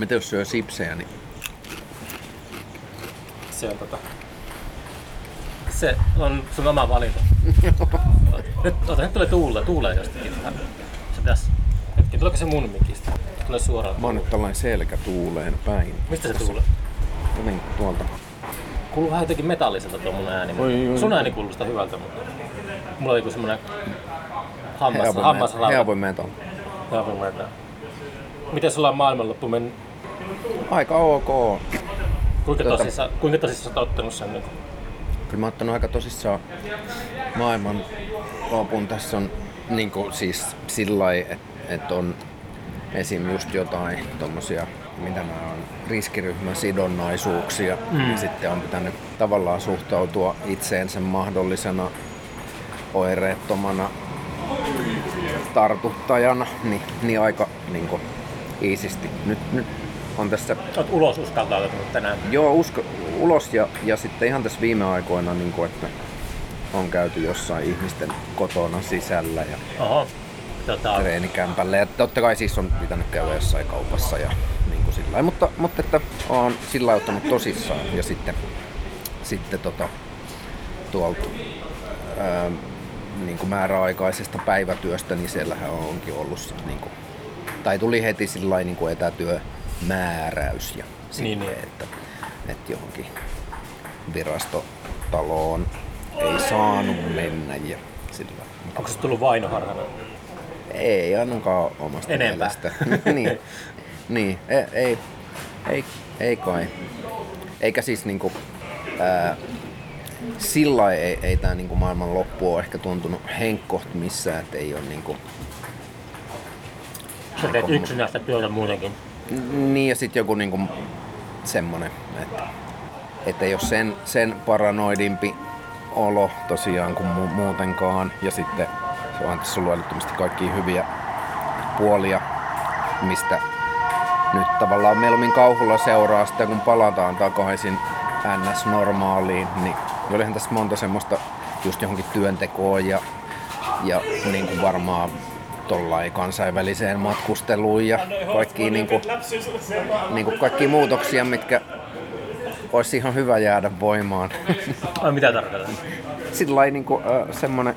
Miten jos syö sipsejä, niin Se on tota... Se on sun oma valinta. nyt, ota, nyt tulee tuule, tuulee jostakin. Se pitäisi... Hetki, tuleeko se mun mikistä? Tulee suoraan. mä oon nyt tällainen selkätuuleen päin. Mistä se tuulee? No niin, tuolta. Kuuluu vähän jotenkin metalliselta tuo mun ääni. Oi, oi. Sun ääni kuulostaa hyvältä, mutta mulla on joku semmonen hammas, metal. Heavy metal. Heavy metal. Miten sulla on maailmanloppu mennyt? Aika ok. Kuinka Tota- tosissaan, kuinka tosissaan sä oot ottanut sen? Niin Kyllä mä oon ottanut aika tosissaan maailman lopun. Tässä on niin kuin, siis sillä että et on esim. just jotain tommosia, mitä nämä on, riskiryhmän sidonnaisuuksia. Mm. Ja sitten on pitänyt tavallaan suhtautua itseensä mahdollisena oireettomana tartuttajana, niin, niin aika niin kuin, iisisti. Nyt, nyt on tässä Oot ulos uskaltautunut tänään. Joo, usko, ulos ja, ja sitten ihan tässä viime aikoina, niin kuin, että on käyty jossain ihmisten kotona sisällä ja Oho. Tota, treenikämpällä. Ja totta kai siis on pitänyt käydä jossain kaupassa ja niin kuin sillä mutta, mutta että on sillä ottanut tosissaan ja sitten, sitten tota, tuolta ää, niin kuin määräaikaisesta päivätyöstä, niin siellähän onkin ollut sit niin kuin, tai tuli heti sillä niin kuin etätyömääräys ja sitten, Niin, niin. Että, että johonkin virastotaloon ei saanut mennä ja sillä onko se tullut vainoharhana? Ei ainakaan omasta Enempää. mielestä. niin, niin ei, ei, ei, ei kai. Eikä siis niinku, ää, sillä ei, ei tämä niinku maailman loppu ole ehkä tuntunut henkkoht missään, että ei ole niinku, Sä teet yksinäistä työtä muutenkin. Niin ja sitten joku niinku semmonen, että, että ole sen, sen paranoidimpi olo tosiaan kuin mu- muutenkaan. Ja sitten se on tässä ollut kaikkia hyviä puolia, mistä nyt tavallaan mieluummin kauhulla seuraa sitä, kun palataan takaisin NS-normaaliin, niin olihan tässä monta semmoista just johonkin työntekoon ja, ja niin kuin varmaan tollain kansainväliseen matkusteluun ja kaikki niin kuin, niin kuin kaikki muutoksia, mitkä olisi ihan hyvä jäädä voimaan. Ai mitä tarkoitan? Sillä lailla niin kuin, äh, semmonen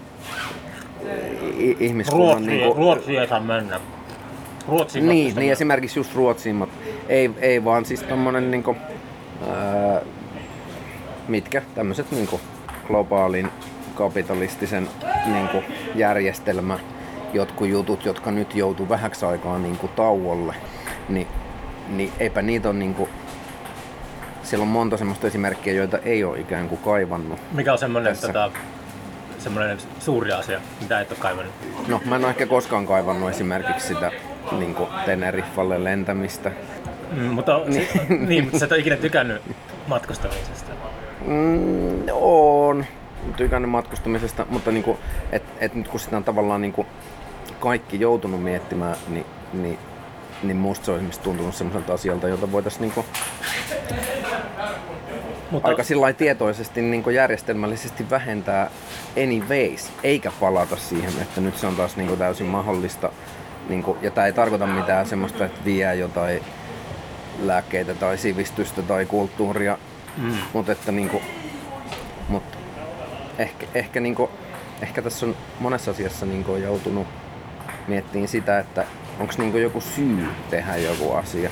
i- ihmiskunnan... Ruotsi, niin kuin, Ruotsi ei saa mennä. Ruotsiin niin, niin, esimerkiksi just Ruotsiin, mutta ei, ei vaan siis tommonen niinku, ää, mitkä tämmöiset niinku globaalin kapitalistisen niinku järjestelmä, jotkut jutut, jotka nyt joutuu vähäksi aikaa niinku tauolle, niin, niin eipä niitä on niinku, siellä on monta semmoista esimerkkiä, joita ei ole ikään kuin kaivannut. Mikä on semmoinen, tota, semmoinen suuri asia, mitä et ole kaivannut? No, mä en ole ehkä koskaan kaivannut esimerkiksi sitä niin Teneriffalle lentämistä. Mm, mutta, niin. niin, mutta sä et ole ikinä tykännyt matkustamisesta. Mm, on tykännyt matkustamisesta, mutta niinku, et, et nyt kun sitä on tavallaan niinku kaikki joutunut miettimään, niin, niin, niin musta se on esimerkiksi tuntunut semmoiselta asialta, jota voitaisiin niinku Mutta aika sillä tietoisesti niinku järjestelmällisesti vähentää anyways, eikä palata siihen, että nyt se on taas niinku täysin mahdollista. Niinku, ja tämä ei tarkoita mitään semmoista, että vie jotain lääkkeitä tai sivistystä tai kulttuuria, mm. mutta että niinku, mut ehkä, ehkä, niinku, ehkä tässä on monessa asiassa niinku joutunut miettimään sitä, että onko niinku joku syy tehdä joku asia.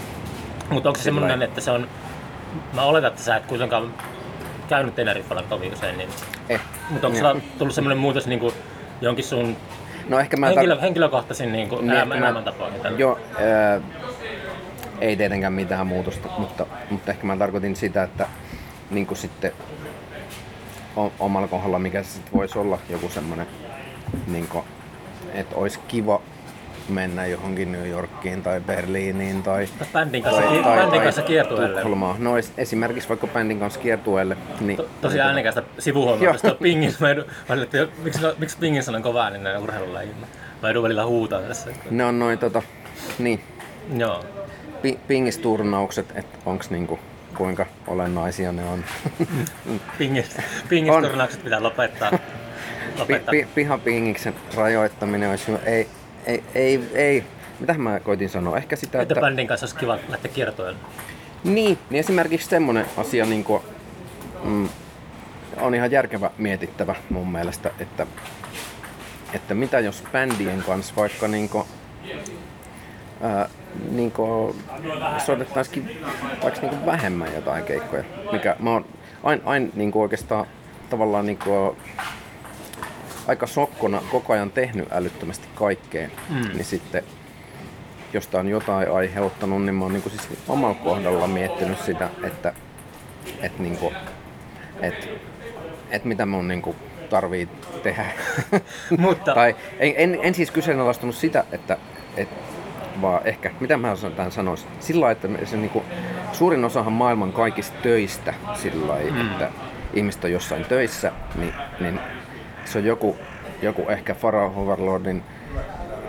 Mutta onko se semmoinen, että se on... Mä oletan, että sä et kuitenkaan käynyt Teneriffalla kovin usein, niin... Eh. Mutta onko Ja- sulla tullut semmoinen muutos niin kuin jonkin sun No ehkä mä henkilö, henkilökohtaisiin niin kuin Niin, elämä, ehkä mä- elämäntapoihin? Joo, ää, ei tietenkään mitään muutosta, mutta, mutta ehkä mä tarkoitin sitä, että niin kuin sitten omalla kohdalla, mikä se sitten voisi olla joku semmoinen, niin kuin, että olisi kiva mennä johonkin New Yorkiin tai Berliiniin tai, Bändin kanssa, tai, bändin kanssa kiertueelle. Tukholmaan. No es- esimerkiksi vaikka bändin kanssa kiertueelle. Niin, To, tosi niin, äänekästä Joo. tästä pingin. Mä edun, että miksi, miksi pingin sanan kovaa niin näin urheilulajilla? Mä edun välillä huutaa tässä. Ne on noin tota, niin, Joo. pi- pingisturnaukset, että onks niinku, kuinka olennaisia ne on. Pingis, pingisturnaukset pitää lopettaa. Pi- pi- pihapingiksen rajoittaminen olisi hyvä. Ei, ei, ei, ei, mitä mä koitin sanoa? Ehkä sitä, Että että... bändin kanssa olisi kiva lähteä kiertoille. Niin, niin esimerkiksi semmonen asia niin kuin, mm, on ihan järkevä mietittävä mun mielestä, että, että mitä jos bändien kanssa vaikka niin kuin, ää, niin kuin soitettaisikin vaikka niin kuin vähemmän jotain keikkoja, mikä mä oon aina ain, niin kuin oikeastaan tavallaan niin kuin, aika sokkona koko ajan tehnyt älyttömästi kaikkea, mm. niin sitten jos tää on jotain aiheuttanut, niin mä oon niinku siis omalla kohdalla miettinyt sitä, että et niinku, et, et mitä mun niinku tarvii tehdä. Mutta- tai en, en, en, siis kyseenalaistanut sitä, että et, vaan ehkä, mitä mä tämän sanoisin, sillä lailla, että se niinku, suurin osahan maailman kaikista töistä sillä lailla, mm. että ihmiset on jossain töissä, niin, niin se on joku, joku ehkä Pharaoh Overlordin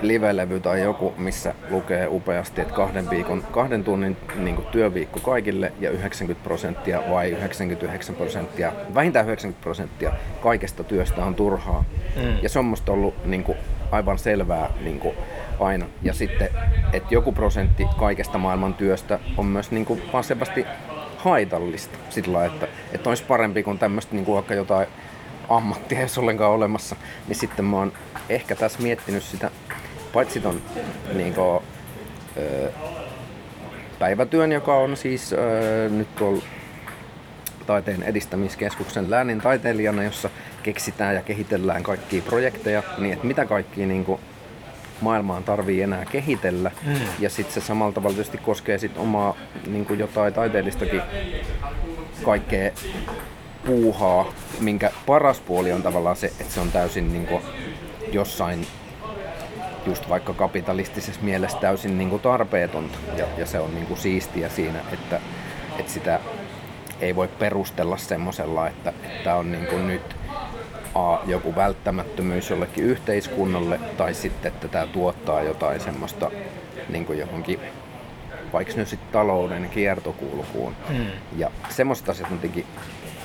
live-levy tai joku, missä lukee upeasti, että kahden, viikon, kahden tunnin niin kuin työviikko kaikille ja 90 prosenttia vai 99 prosenttia, vähintään 90 prosenttia kaikesta työstä on turhaa. Mm. Ja se on musta ollut niin kuin, aivan selvää niin kuin, aina. Ja sitten, että joku prosentti kaikesta maailman työstä on myös niin kuin, vaan haitallista sillä että, että olisi parempi kuin tämmöistä niin kuin vaikka jotain ammattia ei ollenkaan olemassa, niin sitten mä oon ehkä tässä miettinyt sitä, paitsi ton niin kuin, ö, päivätyön, joka on siis ö, nyt tuolla taiteen edistämiskeskuksen läänin taiteilijana, jossa keksitään ja kehitellään kaikkia projekteja, niin että mitä kaikkia niin kuin, maailmaan tarvii enää kehitellä. Mm. Ja sitten se samalla tavalla tietysti koskee sit omaa niin kuin jotain taiteellistakin kaikkea puuhaa, minkä paras puoli on tavallaan se, että se on täysin niin kuin jossain just vaikka kapitalistisessa mielessä täysin niin kuin tarpeetonta. Ja, ja se on niin kuin siistiä siinä, että, että sitä ei voi perustella semmoisella, että, että on niin kuin nyt A, joku välttämättömyys jollekin yhteiskunnalle, tai sitten, että tämä tuottaa jotain semmoista niin kuin johonkin vaikka nyt sitten talouden kiertokulkuun. Mm. Ja semmoista asiat on jotenkin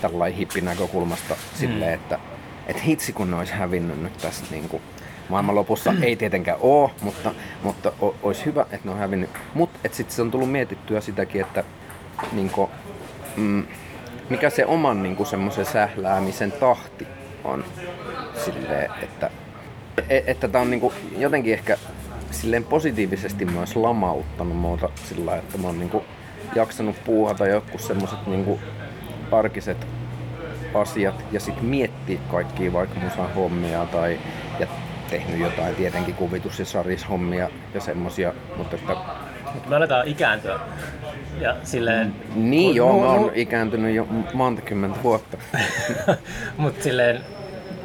tällainen hippinäkökulmasta mm. silleen, että et hitsi kun ne olisi hävinnyt nyt tässä niin kuin maailmanlopussa. Ei tietenkään oo, mutta, mutta o, olisi hyvä, että ne on hävinnyt. Mutta sitten se on tullut mietittyä sitäkin, että niin kuin, mm, mikä se oman niin kuin semmoisen sähläämisen tahti on. Silleen, että e- että tämä on niinku jotenkin ehkä silleen positiivisesti myös lamauttanut muuta sillä lailla, että mä oon niinku jaksanut puuhata jotkut semmoset niinku arkiset asiat ja sitten miettiä kaikkia vaikka musan hommia tai ja tehnyt jotain tietenkin kuvitus- ja sarishommia ja semmosia, mutta että Mutta me aletaan ikääntyä. Ja silleen... niin kun joo, nu- mä oon ikääntynyt jo monta kymmentä vuotta. Mutta silleen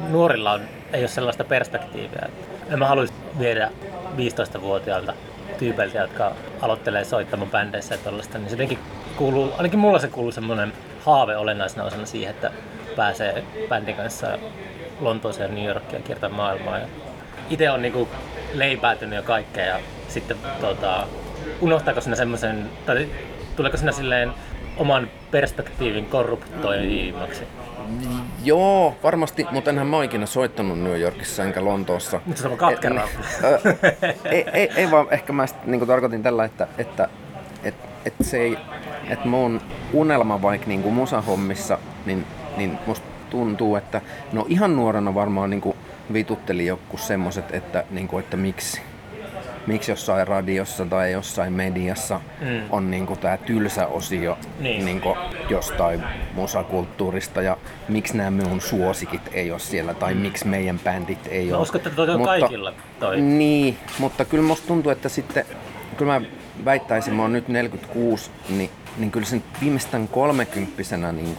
nuorilla on, ei ole sellaista perspektiiviä. että En mä haluaisi viedä 15-vuotiailta tyypeiltä, jotka aloittelee soittamaan bändeissä ja tollaista, niin se jotenkin kuuluu, ainakin mulla se kuuluu semmoinen haave olennaisena osana siihen, että pääsee bändin kanssa Lontooseen ja New Yorkia ja kiertää maailmaa. Ja itse on niinku leipäätynyt jo kaikkea ja sitten tota, unohtaako sinä semmoisen, tai tuleeko sinä silleen oman perspektiivin korruptoimaksi? Joo, varmasti, mutta enhän mä oon ikinä soittanut New Yorkissa enkä Lontoossa. Nyt se on katkeraa. Ö, ei, ei, ei vaan, ehkä mä sit, niin tarkoitin tällä, että, että et, et se ei, että mun unelma vaikka niin kuin musahommissa, niin, niin musta tuntuu, että no ihan nuorena varmaan niin kuin vitutteli joku semmoset, että, niin kuin, että miksi, miksi jossain radiossa tai jossain mediassa Mm. mm. on niin kuin tämä tylsä osio Niin. niin kuin jostain musakulttuurista ja miksi nämä minun suosikit ei ole siellä tai miksi meidän bändit ei Mä ole. uskon, että toi on kaikilla toi. Niin, mutta kyllä musta tuntuu, että sitten, kyllä mä väittäisin, mä oon nyt 46, niin, niin kyllä sen viimeistään kolmekymppisenä niin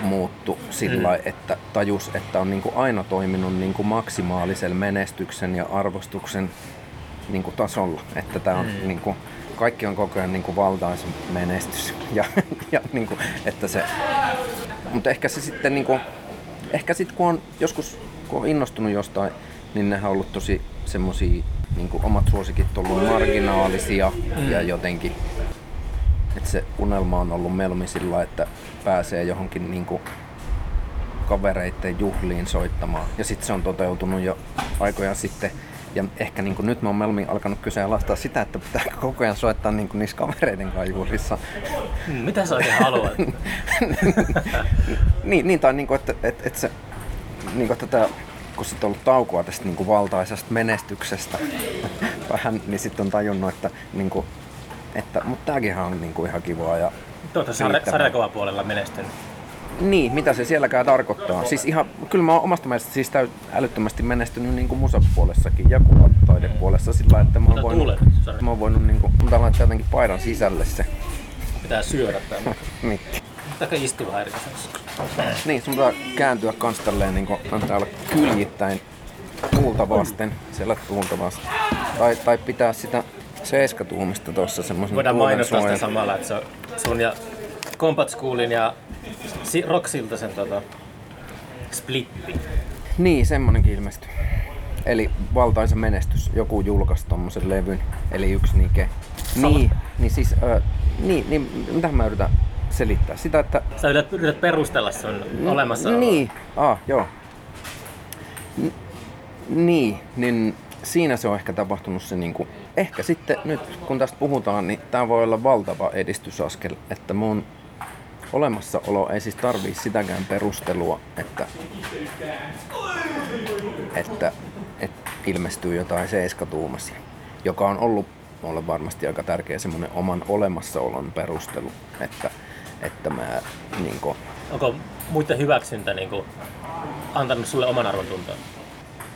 muuttu sillä mm. että tajus, että on niin aina toiminut niin maksimaalisella menestyksen ja arvostuksen niin tasolla. Että tää on mm. niin kuin, kaikki on koko ajan niin kuin valtaisen menestys. Ja, ja niin kuin, että se, mutta ehkä se sitten niin kuin, ehkä sitten kun on joskus kun on innostunut jostain, niin nehän on ollut tosi semmosia niin kuin omat suosikit on ollut marginaalisia mm. ja jotenkin että se unelma on ollut melmi sillä, että pääsee johonkin niin kuin kavereitten juhliin soittamaan. Ja sitten se on toteutunut jo aikoja sitten Ja ehkä niin kuin nyt mä oon mieluummin alkanut kyseenalaistaa sitä, että pitää koko ajan soittaa niin kuin niissä kavereiden kanssa juhlissa. Hmm, mitä sä oikein haluat? niin, niin, tai niin kuin, että, että, että se, niin kuin, että tämä, kun sitten on ollut taukoa tästä niin kuin valtaisesta menestyksestä vähän, niin sitten on tajunnut, että, niin kuin, että mutta tämäkin on niin kuin ihan kivaa. Ja Tuota sarjakova puolella menestynyt. Niin, mitä se sielläkään tarkoittaa. Siis ihan, kyllä mä oon omasta mielestä siis täy, älyttömästi menestynyt niin kuin musapuolessakin ja kuvataidepuolessa sillä, että mä oon voinut, mä oon voinut niin kuin, mä laittaa jotenkin paidan sisälle se. Pitää syödä tämä. Mikki. Taka istua Niin, sun pitää kääntyä kans tälleen niin kuin, on täällä kyljittäin tuulta vasten, siellä tuulta vasten. Tai, tai pitää sitä seiskatuumista tuossa semmoisen Voidaan mainostaa sitä samalla, että se on sun ja Combat Schoolin ja Rocksilta sen tota, splitti. Niin, semmonenkin ilmestyi. Eli valtaisa menestys. Joku julkaisi tommosen levyn. Eli yksi Nike. Niin, niin siis, äh, niin, niin, mitä mä yritän selittää? Sitä, että... Sä yrität, yrität perustella sun n- olemassa Niin, ah, joo. N- niin, niin siinä se on ehkä tapahtunut se niin kuin, ehkä sitten nyt kun tästä puhutaan, niin tämä voi olla valtava edistysaskel, että mun olemassaolo ei siis tarvii sitäkään perustelua, että, että, että ilmestyy jotain seiskatuumasia, joka on ollut mulle varmasti aika tärkeä semmoinen oman olemassaolon perustelu, että, että mä niin kuin, Onko muiden hyväksyntä niin kuin, antanut sulle oman arvon tuntoon?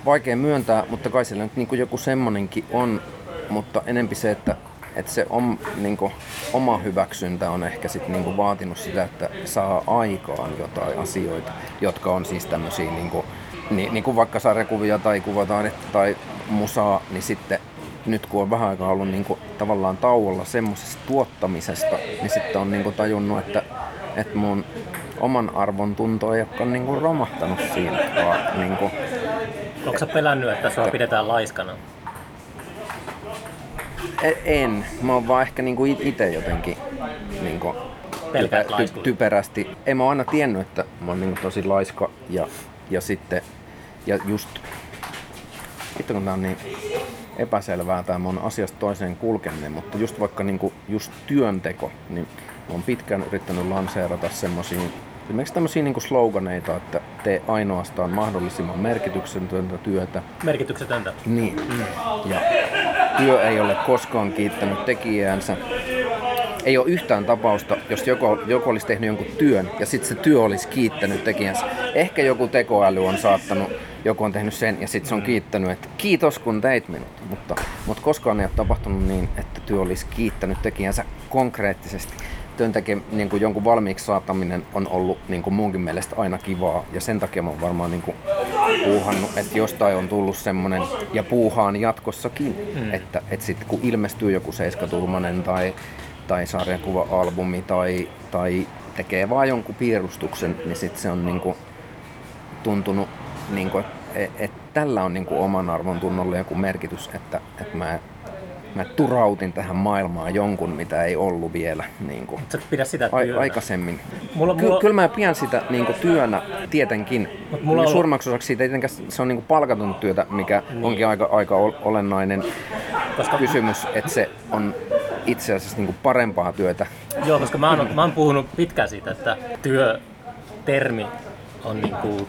Vaikea myöntää, mutta kai siellä nyt niin joku semmonenkin on, mutta enempi se, että että se om, niin kuin, oma hyväksyntä on ehkä sit, niin kuin, vaatinut sitä, että saa aikaan jotain asioita, jotka on siis tämmöisiä niin kuin, niin, niin kuin vaikka sarjakuvia tai kuvataan tai musaa, niin sitten nyt kun on vähän aikaa ollut niin kuin, tavallaan tauolla semmoisesta tuottamisesta, niin sitten on niin kuin, tajunnut, että, että mun oman arvon tunto ei olekaan niin kuin, romahtanut siinä, vaan niin kuin, Onko sä pelännyt, että sua pidetään laiskana? E- en. Mä oon vaan ehkä niinku itse jotenkin niinku Pelkäät ty- typerästi. En mä oon aina tiennyt, että mä oon niinku tosi laiska ja, ja sitten ja just vittu kun tää on niin epäselvää tää mun asiasta toiseen kulkeminen, mutta just vaikka niinku just työnteko, niin mä oon pitkään yrittänyt lanseerata semmosia Esimerkiksi tämmöisiä niin sloganeita, että tee ainoastaan mahdollisimman merkityksetöntä työtä. Merkityksetöntä? Niin. Mm. Ja työ ei ole koskaan kiittänyt tekijäänsä. Ei ole yhtään tapausta, jos joku, joku olisi tehnyt jonkun työn ja sitten se työ olisi kiittänyt tekijänsä. Ehkä joku tekoäly on saattanut, joku on tehnyt sen ja sitten se on kiittänyt, että kiitos kun teit minut. Mutta, mutta koskaan ei ole tapahtunut niin, että työ olisi kiittänyt tekijänsä konkreettisesti työntekijä niin kuin jonkun valmiiksi saattaminen on ollut niin kuin munkin mielestä aina kivaa. Ja sen takia mä oon varmaan niin kuin puuhannut, että jostain on tullut semmonen, ja puuhaan jatkossakin, mm. että, että sitten kun ilmestyy joku seiskatulmanen tai, tai sarjakuva-albumi tai, tai tekee vaan jonkun piirustuksen, niin sitten se on niin kuin tuntunut, niin kuin, että, että tällä on niin kuin oman arvon tunnolle joku merkitys, että, että mä mä turautin tähän maailmaan jonkun, mitä ei ollut vielä niin kuin, Sä pidä sitä a- aikaisemmin. Mulla, Ky- mulla... Kyllä mä pidän sitä niin kuin, työnä tietenkin. Mulla on... Suurimmaksi osaksi siitä se on niin kuin palkaton työtä, mikä niin. onkin aika, aika olennainen koska... kysymys, että se on itse asiassa niin kuin parempaa työtä. Joo, koska mä oon, mä oon puhunut pitkään siitä, että työtermi on niin kuin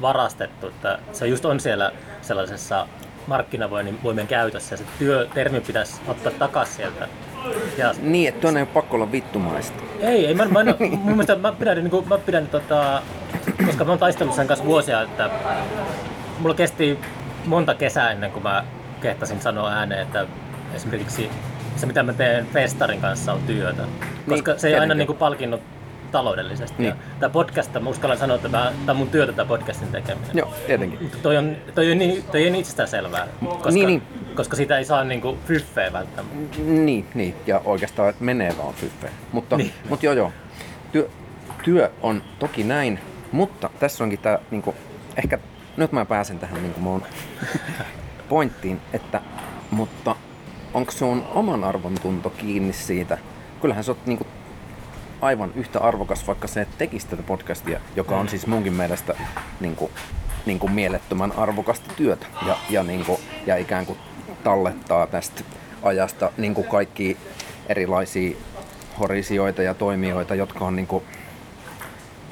varastettu, että se just on siellä sellaisessa markkinavoimien käytössä ja se työtermi pitäisi ottaa takaisin sieltä. Ja... Niin, että tuonne ei ole pakko olla vittumaista. Ei, ei mä, mä, mä, mun mielestä mä pidän, niin kuin, mä pidän tota, koska mä oon taistellut sen kanssa vuosia, että mulla kesti monta kesää ennen kuin mä kehtasin sanoa ääneen, että esimerkiksi se mitä mä teen festarin kanssa on työtä. Koska niin, se ei aina niin kuin palkinnut taloudellisesti. Niin. Tämä podcast, mä uskallan sanoa, että tämä on mun työtä tämä podcastin tekeminen. Joo, tietenkin. Toi on, toi on, niin, toi on itsestään selvää, koska, niin, niin. koska siitä ei saa niinku fyffeä välttämättä. Niin, niin, ja oikeastaan että menee vaan fyffeä. Mutta, niin. mutta joo joo, työ, työ on toki näin, mutta tässä onkin tämä, niinku, ehkä nyt mä pääsen tähän niinku mun pointtiin, että mutta onko sun oman arvon tunto kiinni siitä, kyllähän sä oot niinku aivan yhtä arvokas, vaikka se tekisi tätä podcastia, joka on siis munkin mielestä niin kuin, niin kuin mielettömän arvokasta työtä ja, ja, niin kuin, ja ikään kuin tallettaa tästä ajasta niin kuin kaikki erilaisia horisioita ja toimijoita, jotka on niin kuin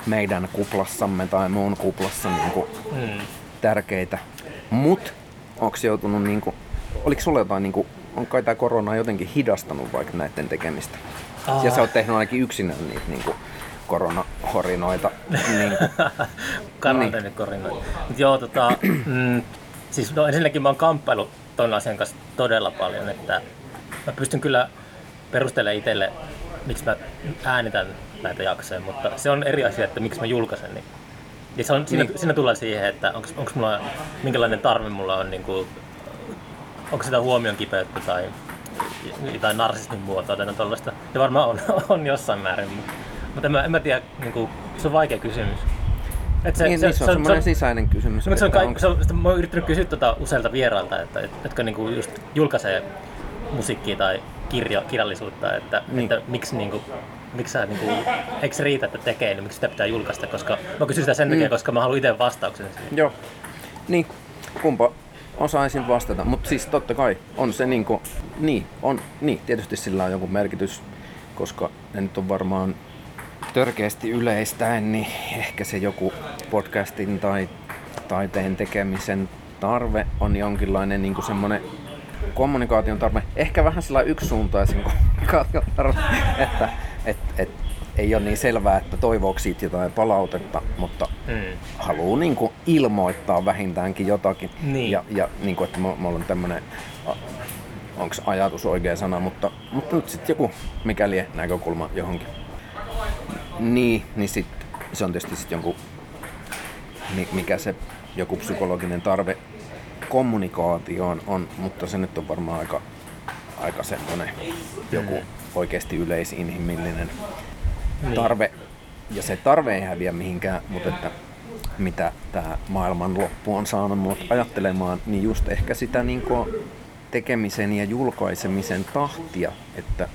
meidän kuplassamme tai muun kuplassa niin kuin mm. tärkeitä. Mut onko joutunut, niin kuin, oliko sulla jotain, niin kuin, on kai tämä korona jotenkin hidastanut vaikka näiden tekemistä? Aa. Ja sä oot tehnyt ainakin yksinään niitä niin kuin, koronahorinoita. niin Karanteenikorinnoita. Niin. Joo, tota, mm, siis no ensinnäkin mä oon kamppailu ton asian kanssa todella paljon, että mä pystyn kyllä perustelemaan itselle, miksi mä äänitän näitä jaksoja, mutta se on eri asia, että miksi mä julkaisen. Niin. Ja se on, siinä, niin. siinä tulee siihen, että onko mulla, minkälainen tarve mulla on, niin kuin, onko sitä huomion kipeyttä tai tai narsismin muotoa tai tuollaista. Ja varmaan on, on jossain määrin, mutta, mutta en, mä, en mä tiedä, niin kuin, se on vaikea kysymys. Et se, niin, se, niin, se, on semmoinen sisäinen kysymys. Se, on, kaik, se on, mä oon yrittänyt kysyä tuota useilta vierailta, että, et, jotka niinku just julkaisee musiikkia tai kirjo, kirjallisuutta, että, niin. että miksi, niinku, miksi sä, niinku, eikö se riitä, että tekee, niin miksi sitä pitää julkaista, koska mä kysyn sitä sen takia, mm. koska mä haluan itse vastauksen siihen. Joo, niin, kumpa osaisin vastata, mutta siis totta kai on se niinku, niin, on, niin, tietysti sillä on joku merkitys, koska ne nyt on varmaan törkeästi yleistäen, niin ehkä se joku podcastin tai taiteen tekemisen tarve on jonkinlainen niin semmoinen kommunikaation tarve. Ehkä vähän sillä yksisuuntaisen kommunikaation tarve, että et, et, ei ole niin selvää, että toivooko siitä jotain palautetta, mutta mm. haluaa niin kuin ilmoittaa vähintäänkin jotakin. Niin. Ja, ja niin kuin, että mulla on tämmöinen, onko ajatus oikea sana, mutta, mutta nyt sitten joku mikäli näkökulma johonkin. Niin, niin sit, se on tietysti sitten jonkun, mikä se joku psykologinen tarve kommunikaatioon on, mutta se nyt on varmaan aika, aika semmoinen joku mm. oikeasti yleisinhimillinen. Tarve. Ja se tarve ei häviä mihinkään, mutta että mitä tämä maailman loppu on saanut mut ajattelemaan, niin just ehkä sitä niin tekemisen ja julkaisemisen tahtia, että,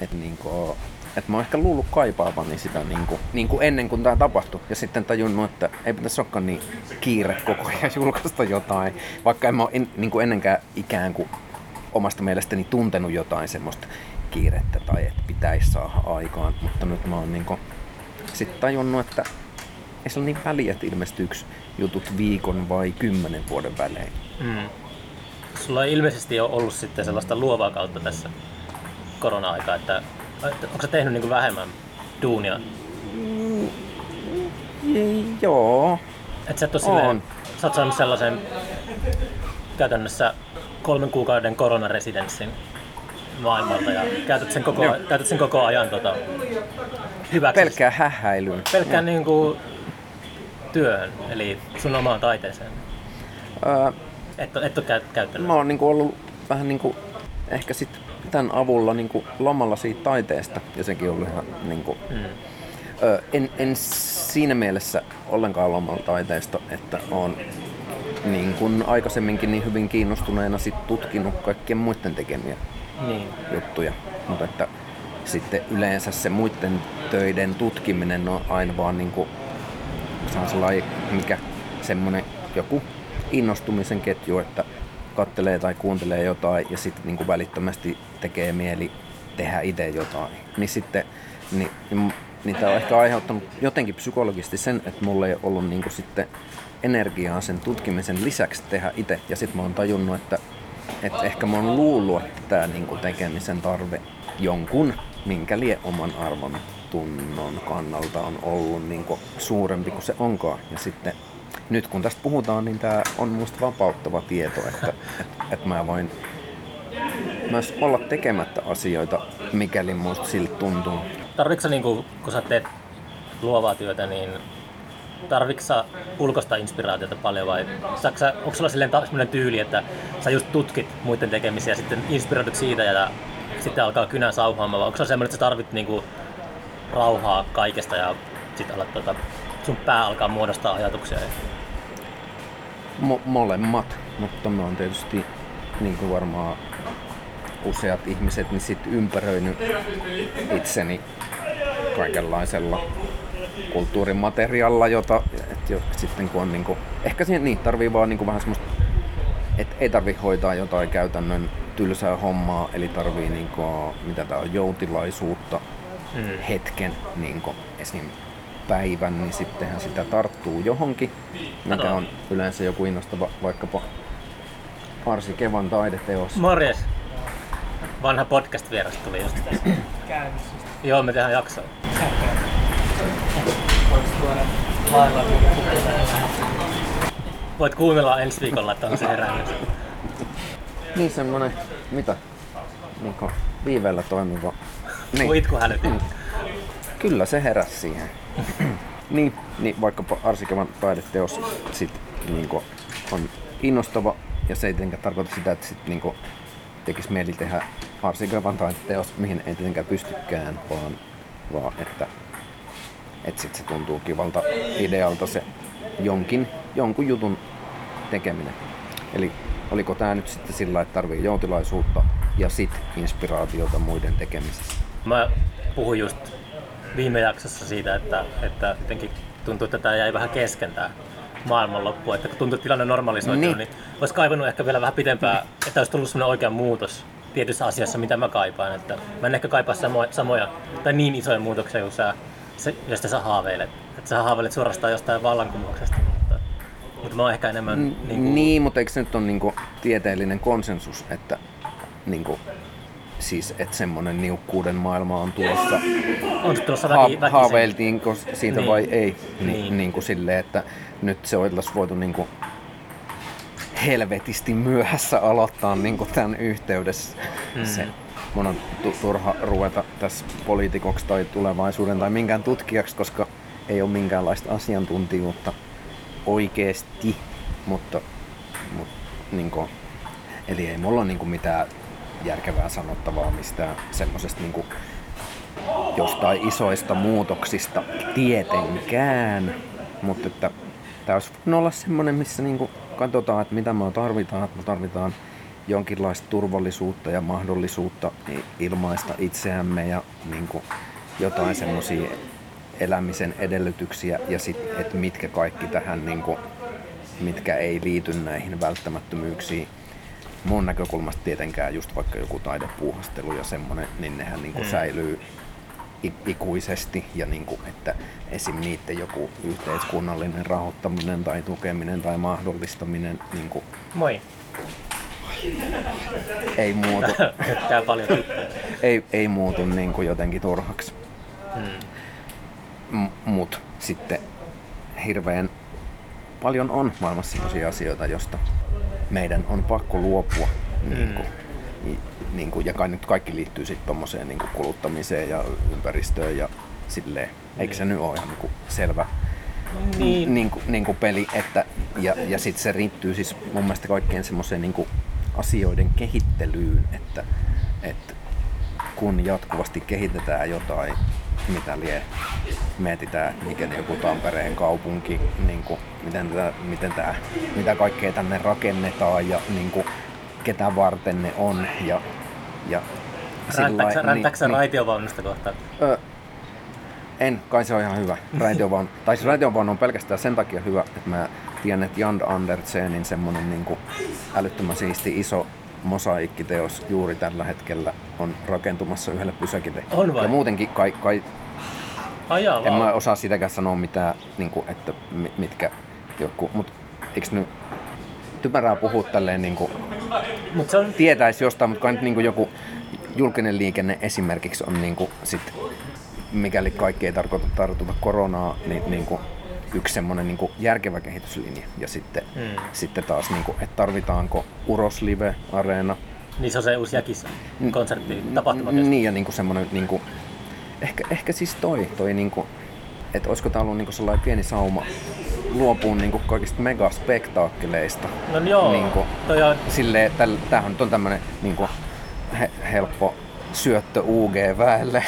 että niin kuin, että mä oon ehkä luullut kaipaavani sitä niin kuin, niin kuin ennen kuin tämä tapahtui. Ja sitten tajunnut, että ei pitäisi olekaan niin kiire koko ajan julkaista jotain. Vaikka en mä ole en, niin kuin ennenkään ikään kuin omasta mielestäni tuntenut jotain semmoista kiirettä tai että pitäisi saada aikaan. Mutta nyt mä oon niin kuin, sitten tajunnut, että ei se ole niin väliä, että ilmestyykö jutut viikon vai kymmenen vuoden välein. Mm. Sulla on ilmeisesti jo ollut sitten sellaista luovaa kautta tässä korona-aikaa, että Onko sä tehnyt niin vähemmän duunia? Mm, joo. Et sä et ole silleen, sä oot saanut sellaisen käytännössä kolmen kuukauden koronaresidenssin maailmalta ja käytät sen koko, käytät sen koko ajan tota, hyväksi. Pelkkää hähäilyyn. Pelkkään niin kuin, työhön, eli sun omaan taiteeseen. Öö, et, et ole käyttänyt. Mä oon niin kuin ollut vähän niin kuin, ehkä sit tämän avulla niin kuin lomalla siitä taiteesta, ja sekin on ihan niin kuin, mm. ö, en, en siinä mielessä ollenkaan lomalla taiteesta, että on niin kuin aikaisemminkin niin hyvin kiinnostuneena sit tutkinut kaikkien muiden tekemiä niin. juttuja. Mutta että sitten yleensä se muiden töiden tutkiminen on aina vaan niin kuin, se on sellainen, mikä semmoinen joku innostumisen ketju, että kattelee tai kuuntelee jotain ja sitten niin välittömästi tekee mieli tehdä itse jotain. Niin sitten niin, niin, niin tämä on ehkä aiheuttanut jotenkin psykologisesti sen, että mulla ei ollut niin kuin sitten energiaa sen tutkimisen lisäksi tehdä itse. Ja sitten mä oon tajunnut, että, että ehkä mä oon luullut, että tämä niin kuin tekemisen tarve jonkun, minkä lie oman arvon tunnon kannalta on ollut niin kuin suurempi kuin se onkaan. Ja sitten nyt kun tästä puhutaan, niin tämä on musta vapauttava tieto, että, että, että mä voin myös olla tekemättä asioita, mikäli musta siltä tuntuu. Tarvitsetko niin kun, kun sä teet luovaa työtä, niin tarvitsetko ulkoista inspiraatiota paljon vai sä, onko sulla sellainen tyyli, että sä just tutkit muiden tekemisiä ja sitten inspiroidut siitä ja sitten alkaa kynä sauhaamaan vai onko se semmoinen, että sä tarvit niinku rauhaa kaikesta ja sitten alat tota, sun pää alkaa muodostaa ajatuksia? Mo- molemmat, mutta mä oon tietysti niin kuin varmaan useat ihmiset niin sit ympäröinyt itseni kaikenlaisella kulttuurimateriaalilla, jota sitten, jo, sitten kun on niinku, ehkä siihen niin, tarvii vaan niinku vähän semmoista, että ei tarvi hoitaa jotain käytännön tylsää hommaa, eli tarvii niinku, mitä tää on, joutilaisuutta Mm. hetken niinku, esim. päivän, niin sittenhän sitä tarttuu johonkin, mikä on yleensä joku innostava vaikkapa Arsi Kevan taideteos. Morjes. Vanha podcast-vieras tuli just. käynnissä. Joo, me tehdään jaksoa. Lailla Voit kuunnella ensi viikolla, että on se herännyt. Niin semmonen, mitä? Niinku viiveellä toimiva. Niin. Voitko hälytin? Kyllä se heräsi siihen. niin, niin vaikkapa Arsikevan taideteos sit, niinku, on innostava ja se ei tietenkään tarkoita sitä, että sit, niinku, tekisi mieli tehdä Arsikevan taideteos, mihin ei tietenkään pystykään, vaan, vaan että et sit se tuntuu kivalta idealta se jonkin, jonkun jutun tekeminen. Eli oliko tämä nyt sitten sillä, että tarvii joutilaisuutta ja sit inspiraatiota muiden tekemisessä? Mä puhuin just viime jaksossa siitä, että, että jotenkin tuntuu, että tämä jäi vähän kesken tää maailmanloppu. Että kun tuntuu, että tilanne normalisoitunut, niin. Niin. niin olisi kaivannut ehkä vielä vähän pitempää, että olisi tullut sellainen oikea muutos tietyssä asiassa, mitä mä kaipaan. Että mä en ehkä kaipaa samoja, samoja tai niin isoja muutoksia kuin sä, se, josta sä haaveilet. Että sä haaveilet suorastaan jostain vallankumouksesta. Mutta, mutta mä oon ehkä enemmän... Mm, niin niin, kuin, niin, mutta eikö se nyt ole niinku tieteellinen konsensus, että niinku, siis, että semmoinen niukkuuden maailma on tulossa? on se tuossa Ha- väki, väkisin. haaveiltiinko siitä Niin. vai ei? Ni, Niin. niin. Niin kuin silleen, että nyt se olisi voitu niinku helvetisti myöhässä aloittaa niinku tämän yhteydessä. Mm. Se, mun on tu- turha ruveta tässä poliitikoksi tai tulevaisuuden tai minkään tutkijaksi, koska ei ole minkäänlaista asiantuntijuutta oikeesti, mutta, mutta niinku, eli ei mulla ole niinku mitään järkevää sanottavaa mistään semmoisesta niinku jostain isoista muutoksista tietenkään, mutta että tämä olisi olla semmoinen, missä niinku katsotaan, että mitä me tarvitaan, että me tarvitaan jonkinlaista turvallisuutta ja mahdollisuutta ilmaista itseämme ja niinku jotain semmoisia elämisen edellytyksiä ja sitten, että mitkä kaikki tähän, niinku, mitkä ei liity näihin välttämättömyyksiin. Mun näkökulmasta tietenkään just vaikka joku taidepuuhastelu ja semmonen, niin nehän niinku Mm. säilyy ikuisesti ja niin kuin, että esim. niiden joku yhteiskunnallinen rahoittaminen tai tukeminen tai mahdollistaminen niin kuin, Moi. Ei muutu, Tää paljon tyttöjä. ei, ei muutu niin kuin jotenkin turhaksi. Hmm. M- mut sitten hirveän paljon on maailmassa sellaisia asioita, josta meidän on pakko luopua. Niin kuin, niin, niin kuin, ja kai nyt kaikki liittyy sitten tommoseen niin kuin kuluttamiseen ja ympäristöön ja silleen. Eikö se nyt ole ihan niin kuin selvä Niin. niin kuin, niin kuin peli, että, ja, ja sitten se riittyy siis mun mielestä kaikkien semmoiseen niin kuin asioiden kehittelyyn, että, että kun jatkuvasti kehitetään jotain, mitä lie, mietitään, mikä joku Tampereen kaupunki, niin kuin, miten tätä, miten tää, mitä kaikkea tänne rakennetaan ja niin kuin, ketä varten ne on ja, ja Räntäksä, sillain- räntäksä raitiovaunusta kohta? Ö, en, kai se on ihan hyvä. Raitiovaunu, tai siis raitiovaunu on pelkästään sen takia hyvä, että mä tiedän, että Jan Andersenin semmonen niin älyttömän siisti iso mosaiikkiteos juuri tällä hetkellä on rakentumassa yhdelle pysäkille. On vai? Ja muutenkin kai, kai Ai jaa, en mä osaa sitäkään sanoa mitään, niin kuin, että mi- mitkä joku, mutta eikö nyt typerää puhua tälleen niin kuin, Mut se on... tietäisi jostain, mutta kai nyt niin kuin joku julkinen liikenne esimerkiksi on niin kuin sit, mikäli kaikki ei tarkoita tartuta koronaa, niin, niin kuin yksi semmoinen niin järkevä kehityslinja. Ja sitten, Mm. sitten taas, niin kuin, että tarvitaanko Uros Live-areena. Niin se on se uusi jäkis konsertti, tapahtumakeskus. Niin ja niin kuin semmoinen, niin kuin, ehkä, ehkä siis toi, toi niin kuin, että olisiko tämä ollut niin kuin sellainen pieni sauma luopua niin kuin kaikista megaspektaakkeleista. No joo, Niin kuin, toi on... silleen, täl, tämähän on tämmönen niin kuin, he, helppo syöttö UG-väelle,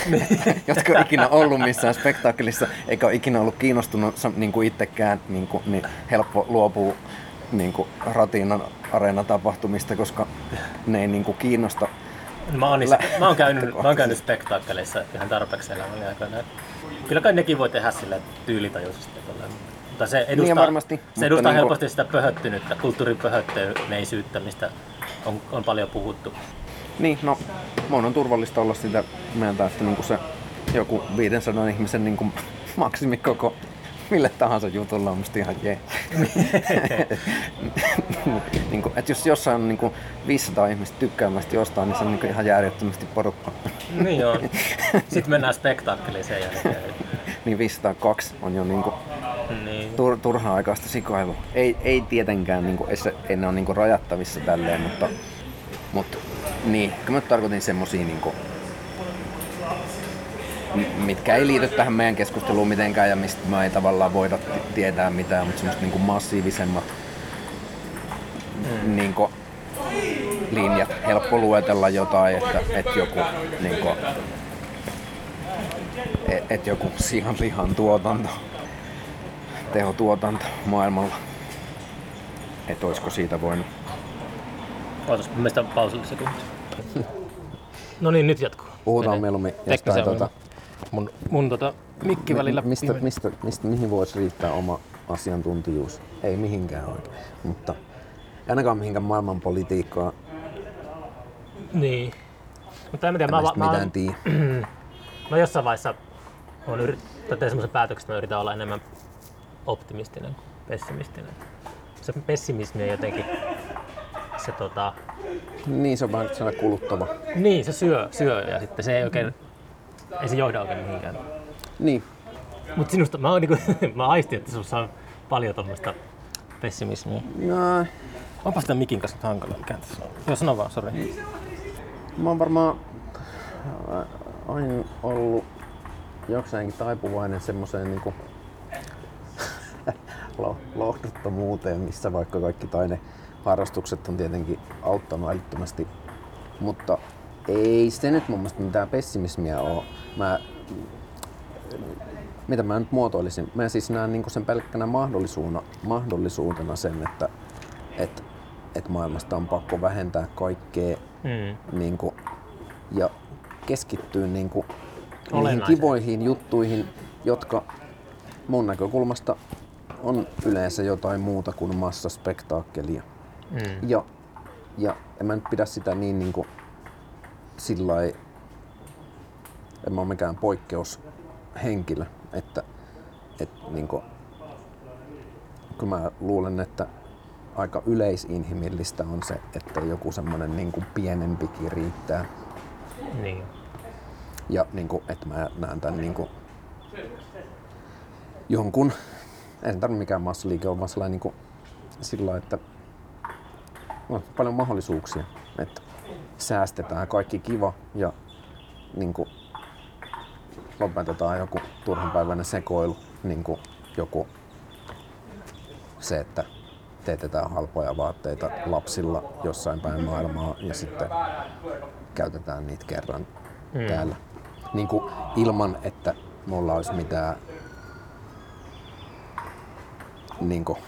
jotka on ikinä ollut missään spektaakkelissa, eikä ole ikinä ollut kiinnostunut niin kuin itsekään, niin, kuin, niin helppo luopua niin kuin Ratinan areenatapahtumista, koska ne ei niin kuin kiinnosta. Mä oon, Lä- mä oon käynyt, mä oon käynyt spektaakkeleissa ihan tarpeeksi elämäni aikana. Kyllä kai nekin voi tehdä sille tyylitajuisesti. Mutta se edustaa, Niin varmasti, se mutta edustaa niinku- helposti sitä pöhöttynyttä, kulttuurin pöhöttyneisyyttä, mistä on, on paljon puhuttu. Niin, no mun on turvallista olla sitä mieltä, että niinku se joku 500 ihmisen niinku maksimikoko mille tahansa jutulla on musta ihan jee. niinku, et jos jossain on niinku 500 ihmistä tykkäämästä jostain, niin se on niinku ihan järjettömästi porukka. Niin on. Sitten mennään spektaakkeliin sen jälkeen. niin 502 on jo niinku Niin. tur, turhaa aikaista sikoilua. Ei, ei tietenkään, niinku, ei, se, ei ne ole niinku rajattavissa tälleen, mutta, mutta niin, mä tarkoitin semmosia niinku, mitkä ei liity tähän meidän keskusteluun mitenkään ja mistä me ei tavallaan voida tietää mitään, mutta semmoista niinku massiivisemmat Mm. niinku, linjat. Helppo luetella jotain, että, että joku niinku, et, et joku sianlihan tuotanto, tehotuotanto maailmalla. Että olisiko siitä voinut. Ootas, mun mielestä on pausilla sekunti. No niin, nyt jatkuu. Puhutaan Menee. mieluummin jostain ongelman. Mun, mun tota, mikki välillä mistä, pimeni. mistä, mistä, mihin voisi riittää oma asiantuntijuus? Ei mihinkään oikein, mutta ainakaan mihinkään maailmanpolitiikkaa. Niin. Mutta en mä tiedä, mä, mä, mä, mitään mä, tiedä. mä jossain vaiheessa on yrit, tai tein semmoisen päätöksen, että mä yritän olla enemmän optimistinen kuin pessimistinen. Se pessimismi on jotenkin se tota, Niin, se on vähän sellainen kuluttava. niin se syö, syö ja sitten se ei oikein, ei se johda oikein mihinkään. Niin, Mutta sinusta, mä, niinku, mä aistin, että sinussa on paljon tuommoista pessimismiä. no, Onpa sitä mikin kanssa hankala. Mikä tässä on? Joo, sano vaan, sori. mä oon varmaan äh, aina ollut jokseenkin taipuvainen semmoiseen niinku lo- lohduttomuuteen, missä vaikka kaikki taideharrastukset on tietenkin auttanut älyttömästi. Mutta ei se nyt mun mielestä mitään pessimismiä ole. Mä, mitä mä nyt muotoilisin? Mä siis näen niinku sen pelkkänä mahdollisuutena, mahdollisuutena sen, että et, et maailmasta on pakko vähentää kaikkea Mm. niin kuin, ja keskittyä niin kuin, niihin kivoihin juttuihin, jotka mun näkökulmasta on yleensä jotain muuta kuin massaspektaakkelia. Mm. Ja, ja en mä nyt pidä sitä niin, niin kuin, sillä lailla- en mä ole mikään poikkeushenkilö, että, että niin kuin, kyllä mä luulen, että aika yleisinhimillistä on se, että joku semmoinen niin kuin pienempikin riittää. Niin. Ja niin kuin, että mä näen tämän niin kuin jonkun, ei se tarvitse mikään massaliike on, vaan sellainen niin kuin, sillä lailla, että on paljon mahdollisuuksia, että säästetään kaikki kiva ja niin kuin, lopetetaan joku turhanpäiväinen sekoilu, niin kuin joku se, että teetetään halpoja vaatteita lapsilla jossain päin maailmaa ja sitten käytetään niitä kerran mm. täällä. Niin kuin ilman, että mulla olisi mitään niin kuin,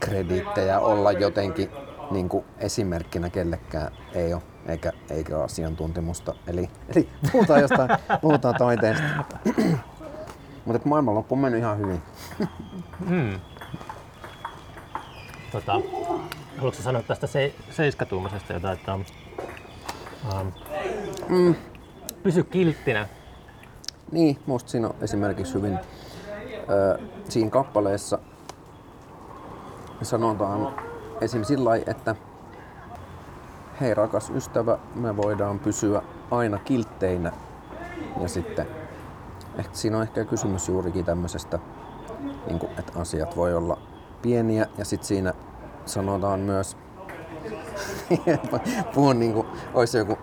krediittejä olla jotenkin niin kuin esimerkkinä kellekään ei ole, eikä, eikä asiantuntemusta. Eli, eli puhutaan jostain, puhutaan taiteesta. Mutta maailmanloppu on mennyt ihan hyvin. Mm. Tota, haluatko sanoa tästä se, seiskatuumaisesta jotain, että um, Mm. pysy kilttinä. Niin, musta siinä on esimerkiksi hyvin ö, siinä kappaleessa sanotaan esim. sillä että hei rakas ystävä, me voidaan pysyä aina kiltteinä. Ja sitten ehkä siinä on ehkä kysymys juurikin tämmöisestä, niin kuin, että asiat voi olla pieniä ja sitten siinä sanotaan myös, puhun niin kuin olisi joku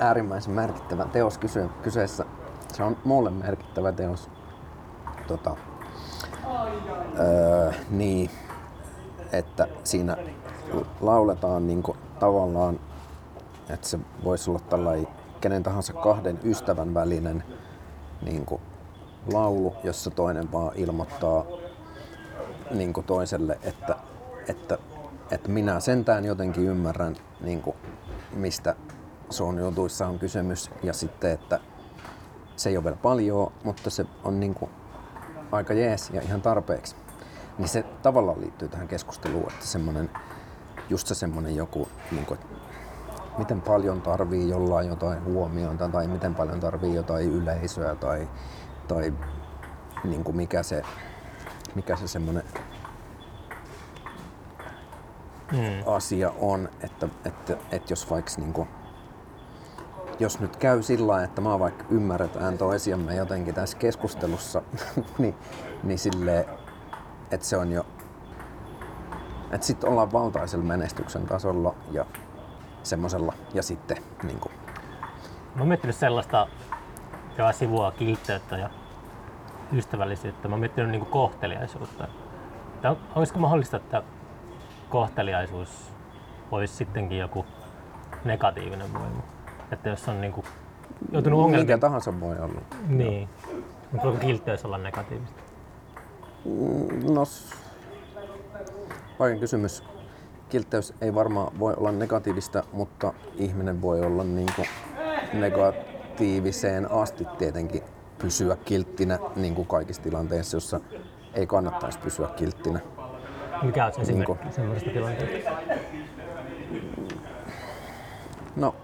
äärimmäisen merkittävä teos kyse, kyseessä. Se on mulle merkittävä teos. Tota, öö, niin, että siinä lauletaan niinku tavallaan, että se voisi olla tällainen kenen tahansa kahden ystävän välinen niinku laulu, jossa toinen vaan ilmoittaa niinku toiselle, että, että, että minä sentään jotenkin ymmärrän, niinku, mistä sun jutuissa on kysymys ja sitten, että se ei ole vielä paljon, mutta se on niinku aika jees ja ihan tarpeeksi. Niin se tavallaan liittyy tähän keskusteluun, että semmonen, just se semmonen joku, niin kuin, miten paljon tarvii jollain jotain huomiota tai miten paljon tarvii jotain yleisöä tai, tai niin kuin mikä se, mikä se semmonen Mm. asia on, että, että, että jos vaikka niin kuin, jos nyt käy sillä lailla, että mä vaikka ymmärretään toisiamme jotenkin tässä keskustelussa, niin, niin silleen, että se on jo, että sitten ollaan valtaisella menestyksen tasolla ja semmoisella ja sitten niin kuin, Mä oon miettinyt sellaista, joka sivua kiltteyttä ja ystävällisyyttä. Mä oon miettinyt niin kohteliaisuutta. Että olisiko mahdollista, että kohteliaisuus olisi sittenkin joku negatiivinen voima? Että jos on niin kuin joutunut mikä ongelmiin, tahansa voi olla. niin. Mutta voiko kiltteys olla negatiivista? Mm, No, vaikea kysymys. Kiltteys ei varmaan voi olla negatiivista, mutta ihminen voi olla niin kuin negatiiviseen asti tietenkin pysyä kilttinä niin kuin kaikissa tilanteissa, jossa ei kannattaisi pysyä kilttinä. Mikä on Niinku. niin semmoisesta tilanteesta? No,